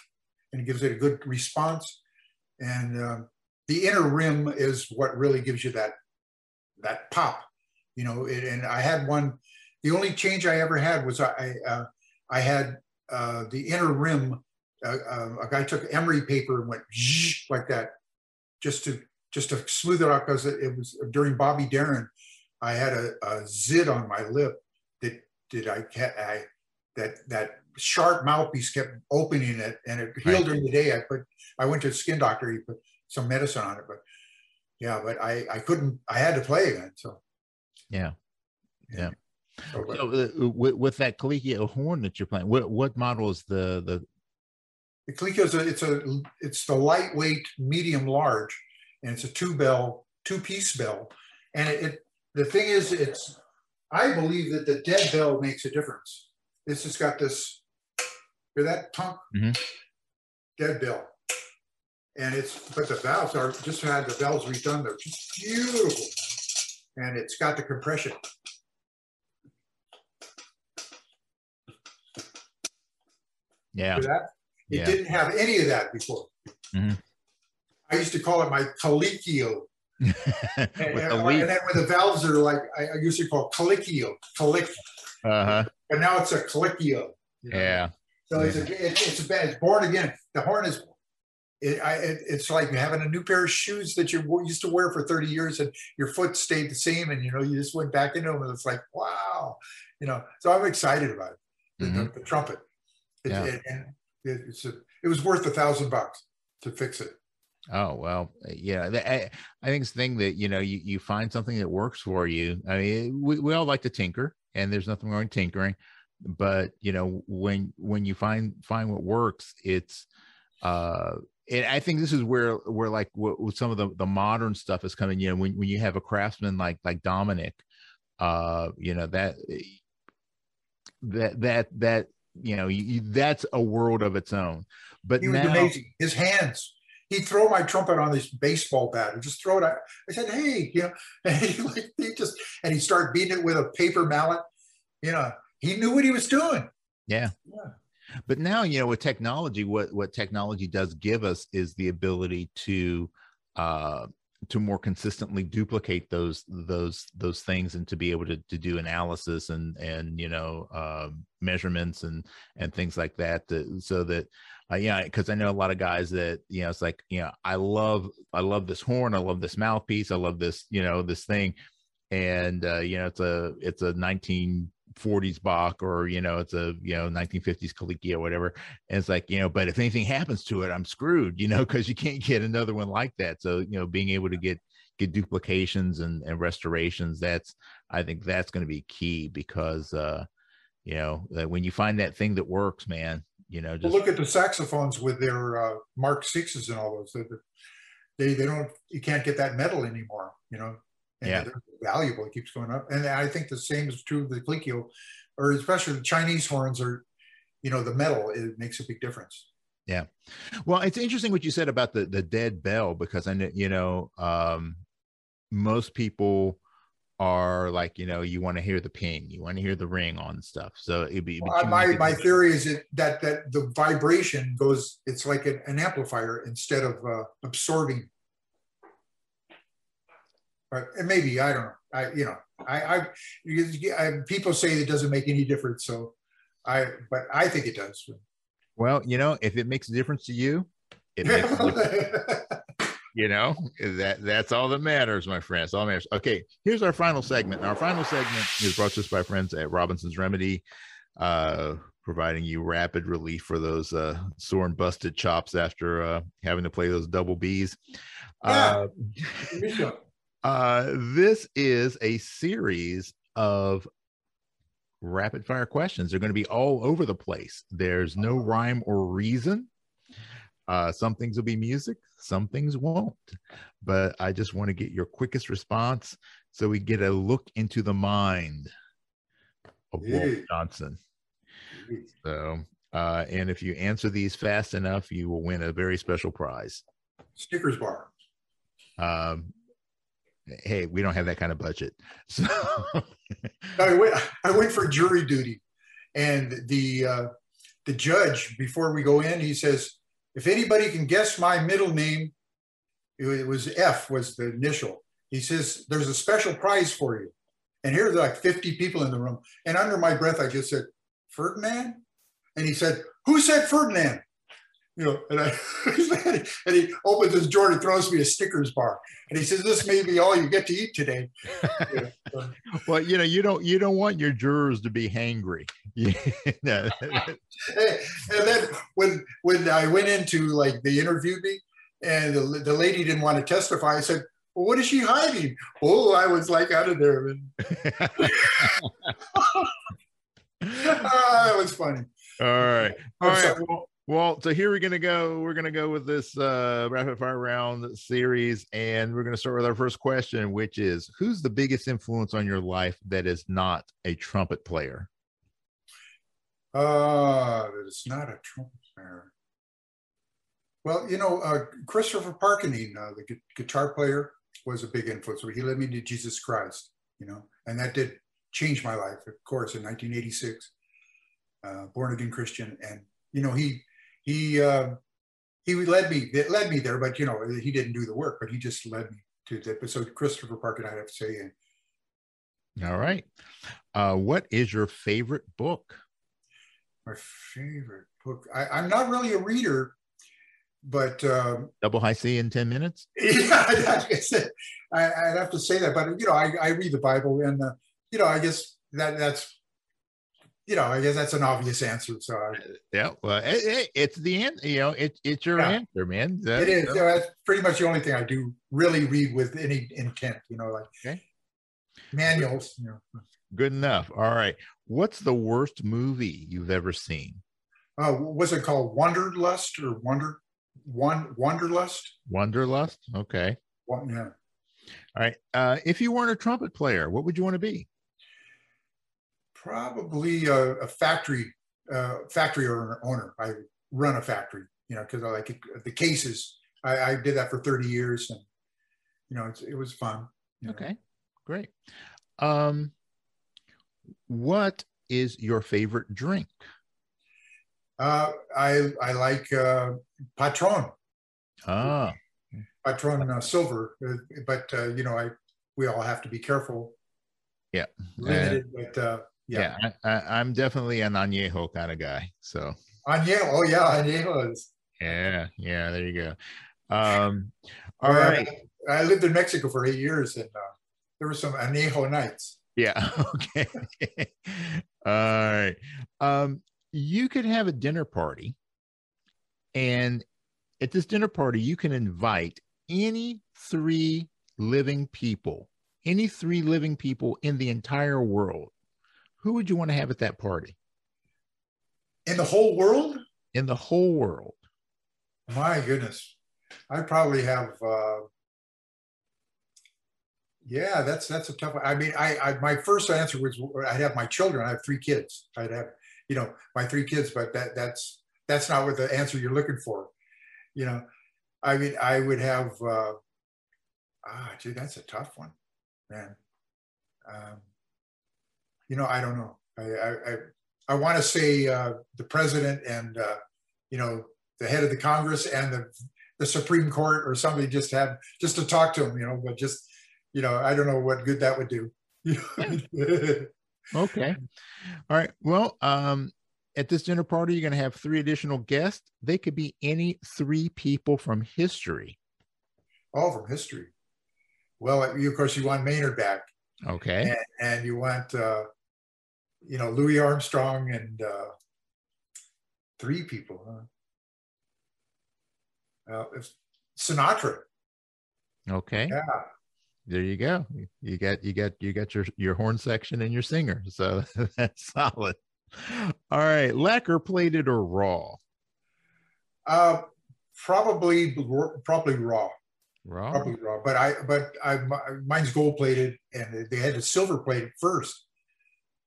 and gives it a good response. And uh, the inner rim is what really gives you that that pop, you know. It, and I had one. The only change I ever had was I uh, I had uh, the inner rim. Uh, uh, a guy took emery paper and went like that, just to just to smooth it out because it, it, was during Bobby Darin. I had a, a zit on my lip that did I, I that that sharp mouthpiece kept opening it and it healed right. during the day. I put I went to a skin doctor. He put some medicine on it, but yeah, but I I couldn't. I had to play again. So yeah, yeah. So, so uh, with, with, that Calicchio horn that you're playing, what what model is the the? The Calicchio is a it's a it's the lightweight medium large, and it's a two bell two piece bell, and it, it the thing is it's I believe that the dead bell makes a difference. This has got this hear that tunk mm-hmm. dead bell and it's but the valves are just had the valves redone. They're just beautiful, and it's got the compression. Yeah. That? It yeah. didn't have any of that before. Mm-hmm. I used to call it my Calicchio. and, and, and, then when the valves are like, I, I used to call Calicchio, Calic. Uh-huh. But now it's a Calicchio. You know? Yeah. So yeah. it's a, it, it's a bad, it's born again. The horn is it, I, it, it's like having a new pair of shoes that you used to wear for 30 years and your foot stayed the same and you know you just went back into them and it's like wow you know so i'm excited about it mm-hmm. the, the, trumpet it, yeah. it, and it's a, it was worth a thousand bucks to fix it oh well yeah I, I think it's the thing that you know you, you find something that works for you i mean we, we all like to tinker and there's nothing wrong with tinkering but you know when when you find find what works it's uh and I think this is where where like what, some of the the modern stuff is coming. You know, when when you have a craftsman like like Dominic, uh, you know that that that that you know you, that's a world of its own. But he was now, amazing. His hands. He'd throw my trumpet on this baseball bat and just throw it out. I said, "Hey, you know," and he like he just and he started beating it with a paper mallet. You know, he knew what he was doing. Yeah. Yeah. But now, you know, with technology, what what technology does give us is the ability to uh, to more consistently duplicate those those those things and to be able to, to do analysis and and you know uh, measurements and and things like that to, so that uh, yeah because i know a lot of guys that you know it's like you know i love i love this horn i love this mouthpiece i love this you know this thing. And uh, you know it's a it's a 19 40s Bach or you know it's a you know 1950s Calicchio or whatever. And it's like you know but if anything happens to it I'm screwed you know because you can't get another one like that. So you know being able to get get duplications and, and restorations that's I think that's going to be key because uh you know when you find that thing that works man you know just well, look at the saxophones with their uh, Mark sixes and all those. They they don't you can't get that metal anymore you know and yeah. they're valuable. It keeps going up. And I think the same is true of the Calicchio, or especially the Chinese horns are, you know, the metal, it makes a big difference. Yeah. Well, it's interesting what you said about the, the dead bell, because I know, you know, um, most people are like, you know, you want to hear the ping, you want to hear the ring on stuff. So it'd be, well, my, my theory is that, that, that the vibration goes, it's like an, an amplifier instead of uh, absorbing but maybe I don't know. I you know I, I, I people say it doesn't make any difference. So I but I think it does. Well, you know, if it makes a difference to you, it makes you know that that's all that matters, my friends. All matters. Okay, here's our final segment. Our final segment is brought to us by friends at Robinson's Remedy. Uh, providing you rapid relief for those uh, sore and busted chops after uh, having to play those double B's. Yeah. Uh, uh, this is a series of rapid fire questions. They're going to be all over the place. There's no rhyme or reason. Uh, some things will be music, some things won't. But I just want to get your quickest response so we get a look into the mind of yeah. Walt Johnson. So, uh, and if you answer these fast enough, you will win a very special prize. Snickers bar. Um, hey, we don't have that kind of budget. So I went, I went for jury duty, and the uh, the judge before we go in, he says, if anybody can guess my middle name, it was F was the initial. He says, there's a special prize for you. And here are like 50 people in the room. And under my breath, I just said, Ferdinand? And he said, who said Ferdinand? You know, and I and he opens his drawer and throws me a Snickers bar, and he says, "This may be all you get to eat today." well, you know, you don't you don't want your jurors to be hangry. and then when when I went into like they interviewed me, and the, the lady didn't want to testify, I said, well, "What is she hiding?" Oh, I was like out of there. ah, that was funny. All right. All right. Well, well, so here we're gonna go. We're gonna go with this uh, rapid fire round series, and we're gonna start with our first question, which is: Who's the biggest influence on your life that is not a trumpet player? Uh, that is not a trumpet player. Well, you know, uh, Christopher Parkening, uh, the gu- guitar player, was a big influence. He led me to Jesus Christ, you know, and that did change my life, of course, in 1986. Uh, born again Christian, and you know, he he uh, he led me it led me there, but you know he didn't do the work, but he just led me to that. So Christopher Parker, I have to say. And, All right, uh, what is your favorite book? My favorite book. I, am not really a reader, but um, double high C in ten minutes. Yeah, I, would have to say that, but you know, I, I read the Bible, and uh, you know, I guess that that's you know, I guess that's an obvious answer. So I, yeah, well, it, it, it's the end. You know, it, it's your yeah. answer, man. That, it is. You know, that's pretty much the only thing I do really read with any intent. You know, like okay. manuals. You know. Good enough. All right. What's the worst movie you've ever seen? Uh, was it called Wanderlust or Wonder One Wanderlust? Wanderlust. Okay. Yeah. All right. Uh, if you weren't a trumpet player, what would you want to be? Probably a, a factory uh, factory owner. I run a factory, you know, because I like it, the cases. I, I, did that for 30 years, and you know, it was fun. Okay, know. great. Um, what is your favorite drink? Uh, I I like uh, Patron. Ah, Patron uh, Silver, uh, but uh, you know, I we all have to be careful. Yeah, limited, but uh, yeah, yeah I, am definitely an añejo kind of guy. So añejo, oh yeah, añejos. Yeah, yeah, there you go. Um, all well, right. I, I, lived in Mexico for eight years, and uh, there were some añejo nights. Yeah. Okay. all right. Um, you could have a dinner party, and at this dinner party, you can invite any three living people, any three living people in the entire world who would you want to have at that party? In the whole world? In the whole world. My goodness. I'd probably have uh yeah, that's that's a tough one. I mean, I, I my first answer was I'd have my children. I have three kids. I'd have, you know, my three kids, but that that's that's not what the answer you're looking for. You know, I mean, I would have uh ah, gee, that's a tough one, man. Um, you know, I don't know. I I I, I want to say uh, the president and uh, you know the head of the Congress and the the Supreme Court or somebody just have just to talk to him, you know, but just you know, I don't know what good that would do. okay. All right. Well, um, at this dinner party, you're going to have three additional guests. They could be any three people from history. All from history. Well, you, of course, you want Maynard back. Okay. And, and you want uh, you know, Louis Armstrong and uh, three people. Huh? Uh, Sinatra. Okay. Yeah. There you go. You got you got you got your your horn section and your singer. So that's solid. All right, lacquer plated or raw? Uh, probably probably raw. Raw. Probably raw. But I but I mine's gold plated, and they had to silver plate it first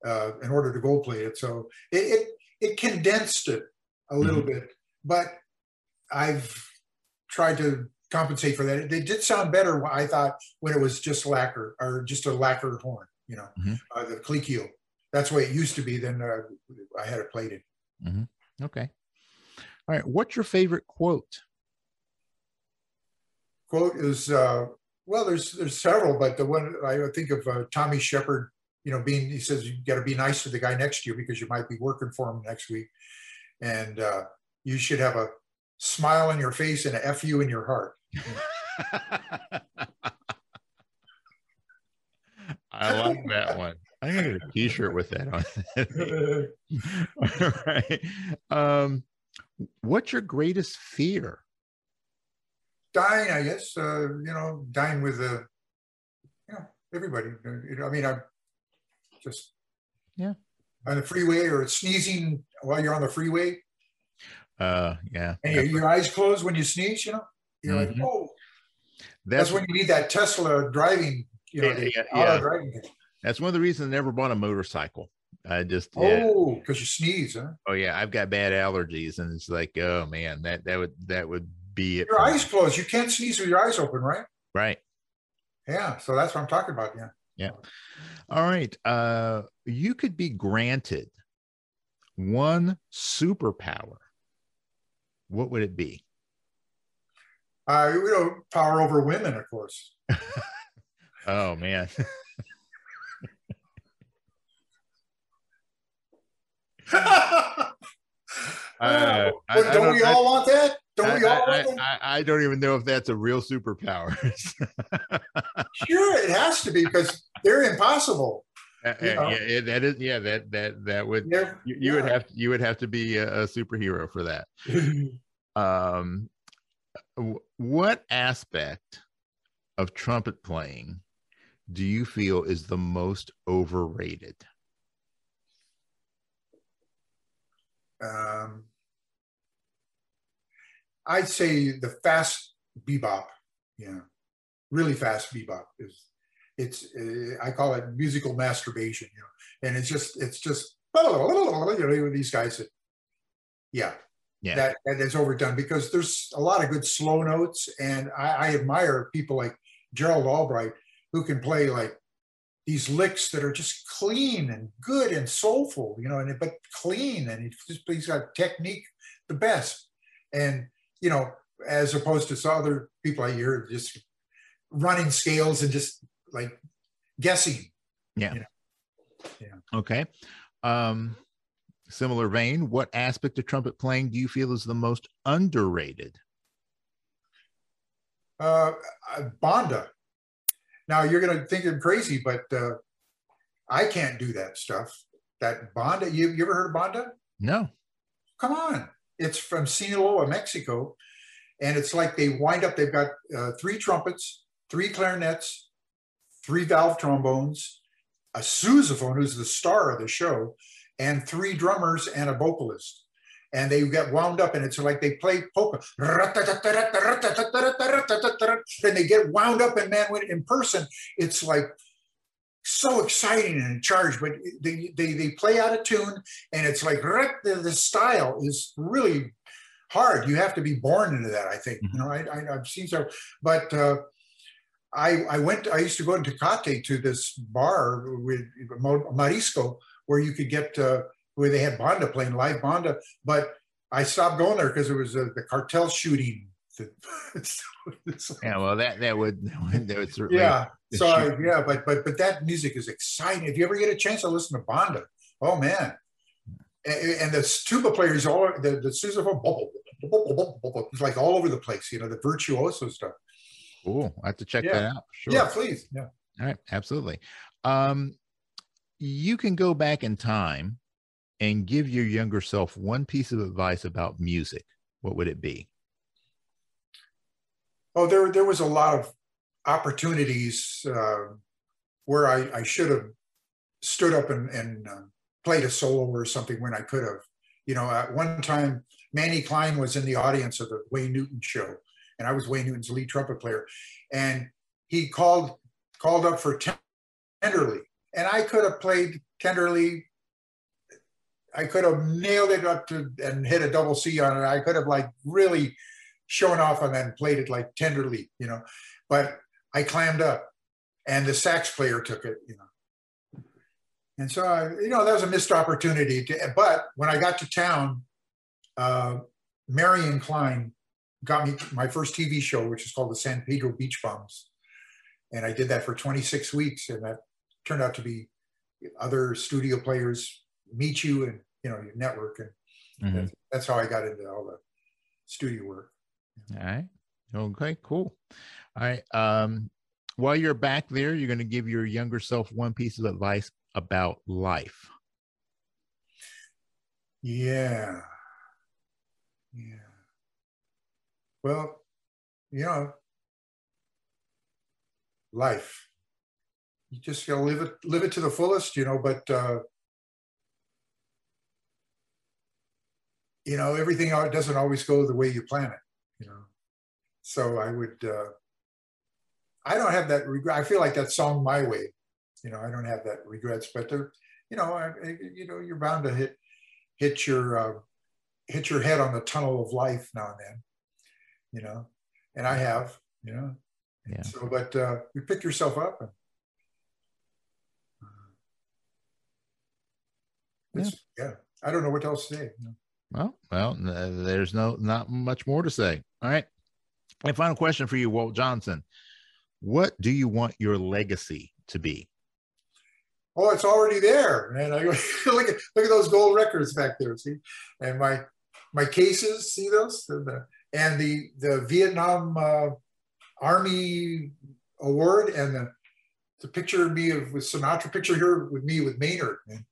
uh, in order to gold plate it. So it, it, it condensed it a little mm-hmm. bit, but I've tried to compensate for that. They did sound better, I thought, when it was just lacquer or just a lacquer horn, you know, Mhm. uh, the Cleekeel. That's the way it used to be. Then uh, I had it plated. Okay. All right. What's your favorite quote? Quote is uh, well, there's there's several, but the one I think of uh, Tommy Shepard. You know, being he says you got to be nice to the guy next to you because you might be working for him next week, and uh, you should have a smile on your face and a fu in your heart. I like that one. I'm gonna get a T-shirt with that on. All right. Um, what's your greatest fear? dying, I guess. Uh, you know, dying with uh, you know everybody. You know, I mean, I'm just Yeah. on the freeway or sneezing while you're on the freeway, Uh, yeah. and your, your eyes close when you sneeze. You know, you're like, Mhm. oh, That's that's when you need that Tesla driving. You know, Yeah, the yeah, auto yeah. driving. that's one of the reasons I never bought a motorcycle. I just. Oh, because you sneeze, huh? oh yeah, I've got bad allergies, and it's like oh man, that that would that would be it. Your for me. eyes closed. You can't sneeze with your eyes open, right? right? Yeah. So that's what I'm talking about. Yeah. All right. Uh, you could be granted one superpower. What would it be? Uh, you know, power over women, of course. Oh man. Uh, I- don't don't- we all want that? Don't we I, all I? I, I don't even know if that's a real superpower. Sure, it has to be because they're impossible. Uh, know. yeah, that is yeah that that that would They're- you, you would yeah. have you would have to be a, a superhero for that. Um, what aspect of trumpet playing do you feel is the most overrated? um, I'd say the fast bebop, yeah, really fast bebop is. It's uh, I call it musical masturbation, you know, and it's just it's just you know these guys that, yeah, Yeah. that that is overdone because there's a lot of good slow notes, and I, I admire people like Gerald Albright who can play like these licks that are just clean and good and soulful, you know, and but clean and he's just he's got technique the best, and you know, as opposed to some other people I hear just running scales and just like guessing. Yeah. Yeah. Okay. Um, similar vein, what aspect of trumpet playing do you feel is the most underrated? Uh, uh, Banda. Now you're going to think I'm crazy, but uh, I can't do that stuff. That Banda. You, you ever heard of Banda? No. Come on. It's from Sinaloa, Mexico. And it's like they wind up, they've got uh, three trumpets, three clarinets, three valve trombones, a sousaphone, who's the star of the show, and three drummers and a vocalist. And they get wound up, and it's like they play polka. And they get wound up, and man, when in person, it's like so exciting and charged, but they, they, they play out of tune and it's like the, the style is really hard. You have to be born into that, I think. You know, I, I, I've seen so, but uh, I, I went, I used to go into Tecate to this bar with Marisco where you could get, uh, where they had Banda playing live Banda, but I stopped going there because it was uh, the cartel shooting. Yeah, well, that that would that would, that would certainly yeah. The So I, yeah, but but but that music is exciting. If you ever get a chance to listen to Banda, oh man, and, and the tuba players all the the sousaphone, it's like all over the place. You know the virtuoso stuff. Cool. I have to check Yeah. that out. Sure. Yeah, please. Yeah. All right. Absolutely. Um, you can go back in time and give your younger self one piece of advice about music. What would it be? Oh, there there was a lot of opportunities uh, where I, I should have stood up and, and uh, played a solo or something when I could have. You know, at one time, Manny Klein was in the audience of the Wayne Newton show, and I was Wayne Newton's lead trumpet player, and he called called up for Tenderly, and I could have played Tenderly. I could have nailed it up to and hit a double C on it. I could have like really shown off and played it like tenderly, you know. But I clammed up, and the sax player took it, you know. And so, I, you know, that was a missed opportunity. To, but when I got to town, uh, Marion Klein got me my first TV show, which is called the San Pedro Beach Bums. And I did that for 26 weeks, and that turned out to be other studio players meet you and you know your network, and Mhm. that's, that's how I got into all the studio work. All right. Okay, cool. All right. Um, while you're back there, you're going to give your younger self one piece of advice about life. Yeah. Yeah. Well, you know, life. You just gotta live it, live it to the fullest, you know, but uh you know, everything doesn't always go the way you plan it, you know. So I would uh I don't have that regret. I feel like that song my way. You know, I don't have that regrets, but they're, you know, I, you know, you're bound to hit hit your uh, hit your head on the tunnel of life now and then, you know, and I have, you know. Yeah. So, but uh, you pick yourself up. And, uh, it's- yeah. I don't know what else to say. you know. Well, well, there's no not much more to say. All right. And final question for you, Walt Johnson. What do you want your legacy to be? Oh, it's already there, man. I look at look at those gold records back there. See, and my my cases. See those? The, the, and the the Vietnam uh, Army Award and the the picture of me of, with Sinatra picture here with me with Maynard. Man.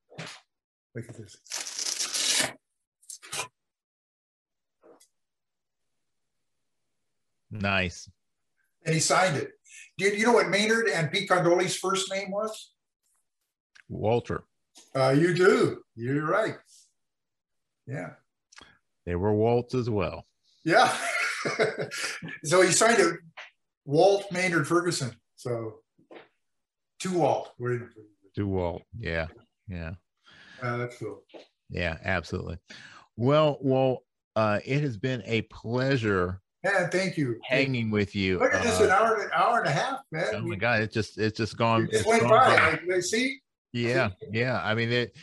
Look at this. Nice. And he signed it. Do you, know what Maynard and Pete Candoli's first name was? Walter. Uh, you do. You're right. Yeah. They were Walt's as well. Yeah. so he signed it, Walt Maynard Ferguson. So to Walt. To Walt. Yeah. Yeah. Uh, that's cool. Yeah. Absolutely. Well, well, uh, it has been a pleasure Man, thank you. hanging with you. Look at this, Uh, an hour, an hour and a half, man. oh my God. It just, it's just gone. it's went by. by. Like, see, Yeah, yeah. I mean, it.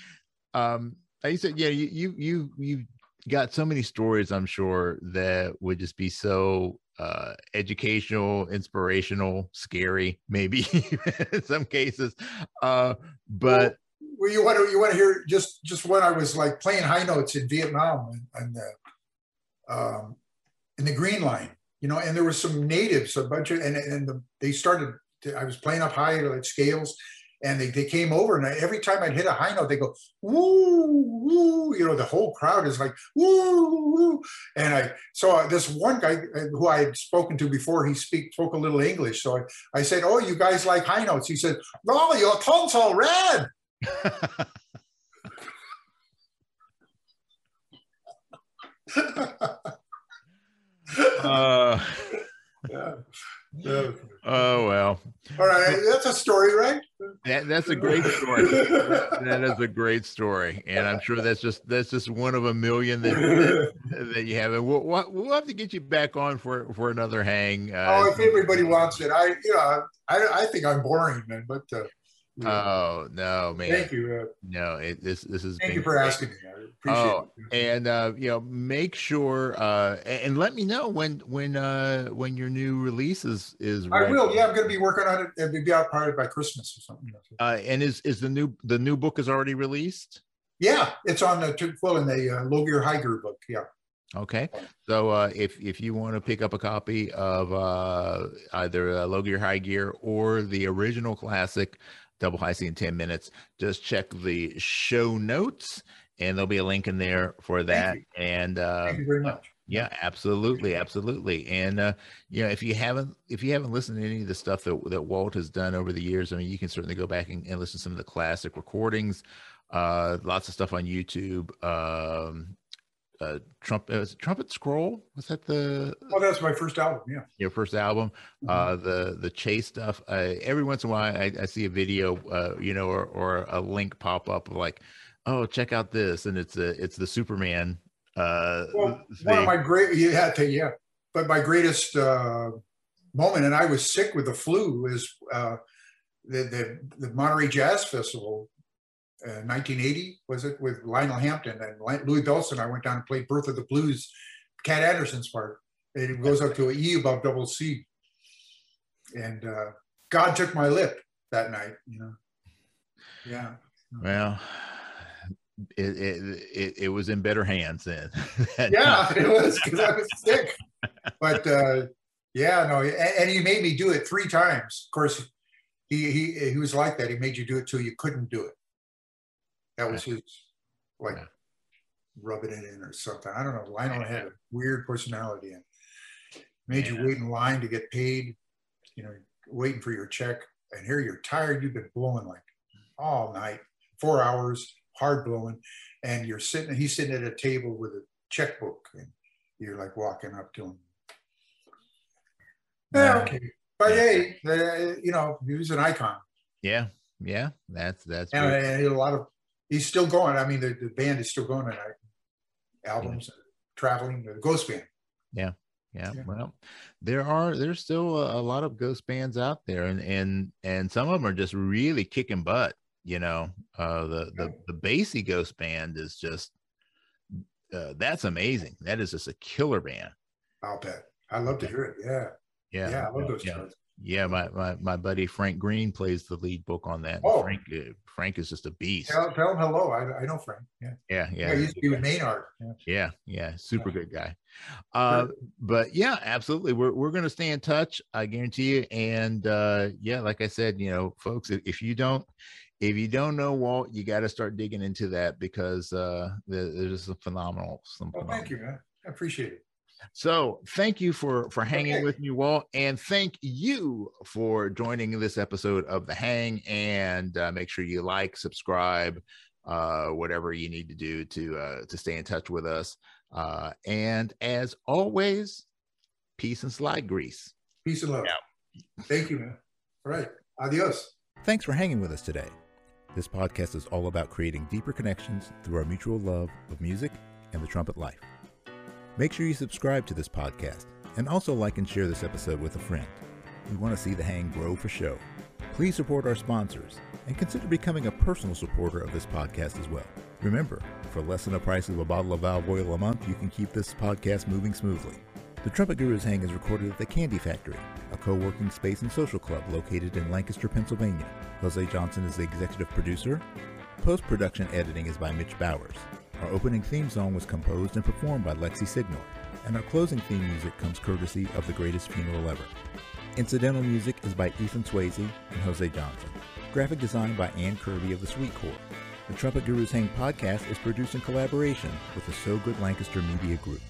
Um, you said, yeah, you you you you got so many stories. I'm sure that would just be so uh, educational, inspirational, scary, maybe in some cases. Uh, but well, you want to you want to hear just just when I was like playing high notes in Vietnam and, and the, um, in the Green Line, you know, and there was some natives, a bunch of, and and the, they started. To, I was playing up high like scales, and they, they came over, and I, every time I'd hit a high note, they go woo woo. You know, the whole crowd is like woo woo. And I so this one guy uh, who I had spoken to before, he speak spoke a little English, so I, I said, "Oh, you guys like high notes?" He said, "Oh, your tongue's all red." uh, yeah. Yeah. oh well, All right, that's a story, right? that, that's a great story. that is a great story, and I'm sure that's just that's just one of a million that that, you have. And we'll, we'll we'll have to get you back on for for another hang. Uh, oh, if everybody wants it, I, you know, I, I think I'm boring, man. But uh, yeah. Oh no, man! thank you, uh, No, it, this this is. thank you for asking me. I appreciate Oh, it. and uh, you know, make sure uh, and let me know when when uh, when your new release is is. I ready. will. Yeah, I'm going to be working on it. It'll be out probably by Christmas or something. Uh, and is is the new the new book is already released? Yeah, it's on the well in the uh, Low Gear High Gear book. Yeah. Okay, so uh, if if you want to pick up a copy of uh, either uh, Low Gear High Gear or the original classic Double High C in ten minutes, just check the show notes, and there'll be a link in there for that. And uh, Thank you very much. yeah, absolutely, absolutely. And uh, you know, if you haven't if you haven't listened to any of the stuff that that Walt has done over the years, I mean, you can certainly go back and, and listen to some of the classic recordings. Uh, lots of stuff on YouTube. Um, uh, Trump, uh, was Trumpet Scroll was that the Oh, that's my first album. Yeah. your first album? Mhm. Uh, the the chase stuff. Uh, every once in a while, I, I see a video, uh, you know, or or a link pop up of like, oh, check out this, and it's a it's the Superman. Uh, Well, one of my great, you had to, yeah. but my greatest uh, moment, and I was sick with the flu, is uh, the, the, the Monterey Jazz Festival, uh, 1980, was it, with Lionel Hampton and Louie Bellson. I went down and played Birth of the Blues, Cat Anderson's part. It goes up to an E above double C. And uh, God took my lip that night, you know. Yeah. Well, it, it, it, it was in better hands then. yeah, it was because I was sick. But uh, yeah, no, and, and, he made me do it three times. Of course, he he he was like that. He made you do it till you couldn't do it. That was his like yeah. rubbing it in or something. I don't know. Lionel had a weird personality and made yeah. you wait in line to get paid. You know, waiting for your check, and here you're tired. You've been blowing like all night, four hours, hard blowing, and you're sitting. He's sitting at a table with a checkbook, and you're like walking up to him. Yeah, okay. But hey, uh, you know, he was an icon. Yeah, yeah, that's that's. And, and a lot of he's still going. I mean, the, the band is still going tonight. Albums, yeah. traveling, the Ghost Band. Yeah, yeah, yeah. Well, there are there's still a, a, lot of ghost bands out there, and and and some of them are just really kicking butt. You know, uh, the the the Basie Ghost Band is just uh, that's amazing. That is just a killer band. I'll bet. I love to hear it. Yeah. Yeah. Yeah. I love those yeah. Yeah, my, my my buddy Frank Green plays the lead book on that. Oh. Frank uh, Frank is just a beast. Tell, tell him hello. I, I know Frank. Yeah. Yeah, yeah. yeah he used to be with Maynard. Yeah. yeah, yeah, super yeah. good guy. Uh, but yeah, absolutely. We're we're gonna stay in touch. I guarantee you. And uh, yeah, like I said, you know, folks, if, if you don't if you don't know Walt, you got to start digging into that because uh, there's some phenomenal. Some phenomenal. Oh, thank you, man. I appreciate it. So thank you for for hanging okay. with me, Walt, and thank you for joining this episode of the Hang. And uh, make sure you like, subscribe, uh, whatever you need to do to uh, to stay in touch with us. Uh, and as always, peace and slide grease. Peace and love. Yeah. Thank you, man. All right. Adios. Thanks for hanging with us today. This podcast is all about creating deeper connections through our mutual love of music and the trumpet life. Make sure you subscribe to this podcast and also like and share this episode with a friend. We want to see the hang grow for show. Please support our sponsors and consider becoming a personal supporter of this podcast as well. Remember, for less than the price of a bottle of valve oil a month, you can keep this podcast moving smoothly. The Trumpet Gurus Hang is recorded at the Candy Factory, a co-working space and social club located in Lancaster, Pennsylvania. Jose Johnson is the executive producer. Post-production editing is by Mitch Bowers. Our opening theme song was composed and performed by Lexi Signal, and our closing theme music comes courtesy of The Greatest Funeral Ever. Incidental music is by Ethan Swayze and Jose Johnson. Graphic design by Ann Kirby of the Sweet Corps. The Trumpet Gurus Hang podcast is produced in collaboration with the So Good Lancaster Media Group.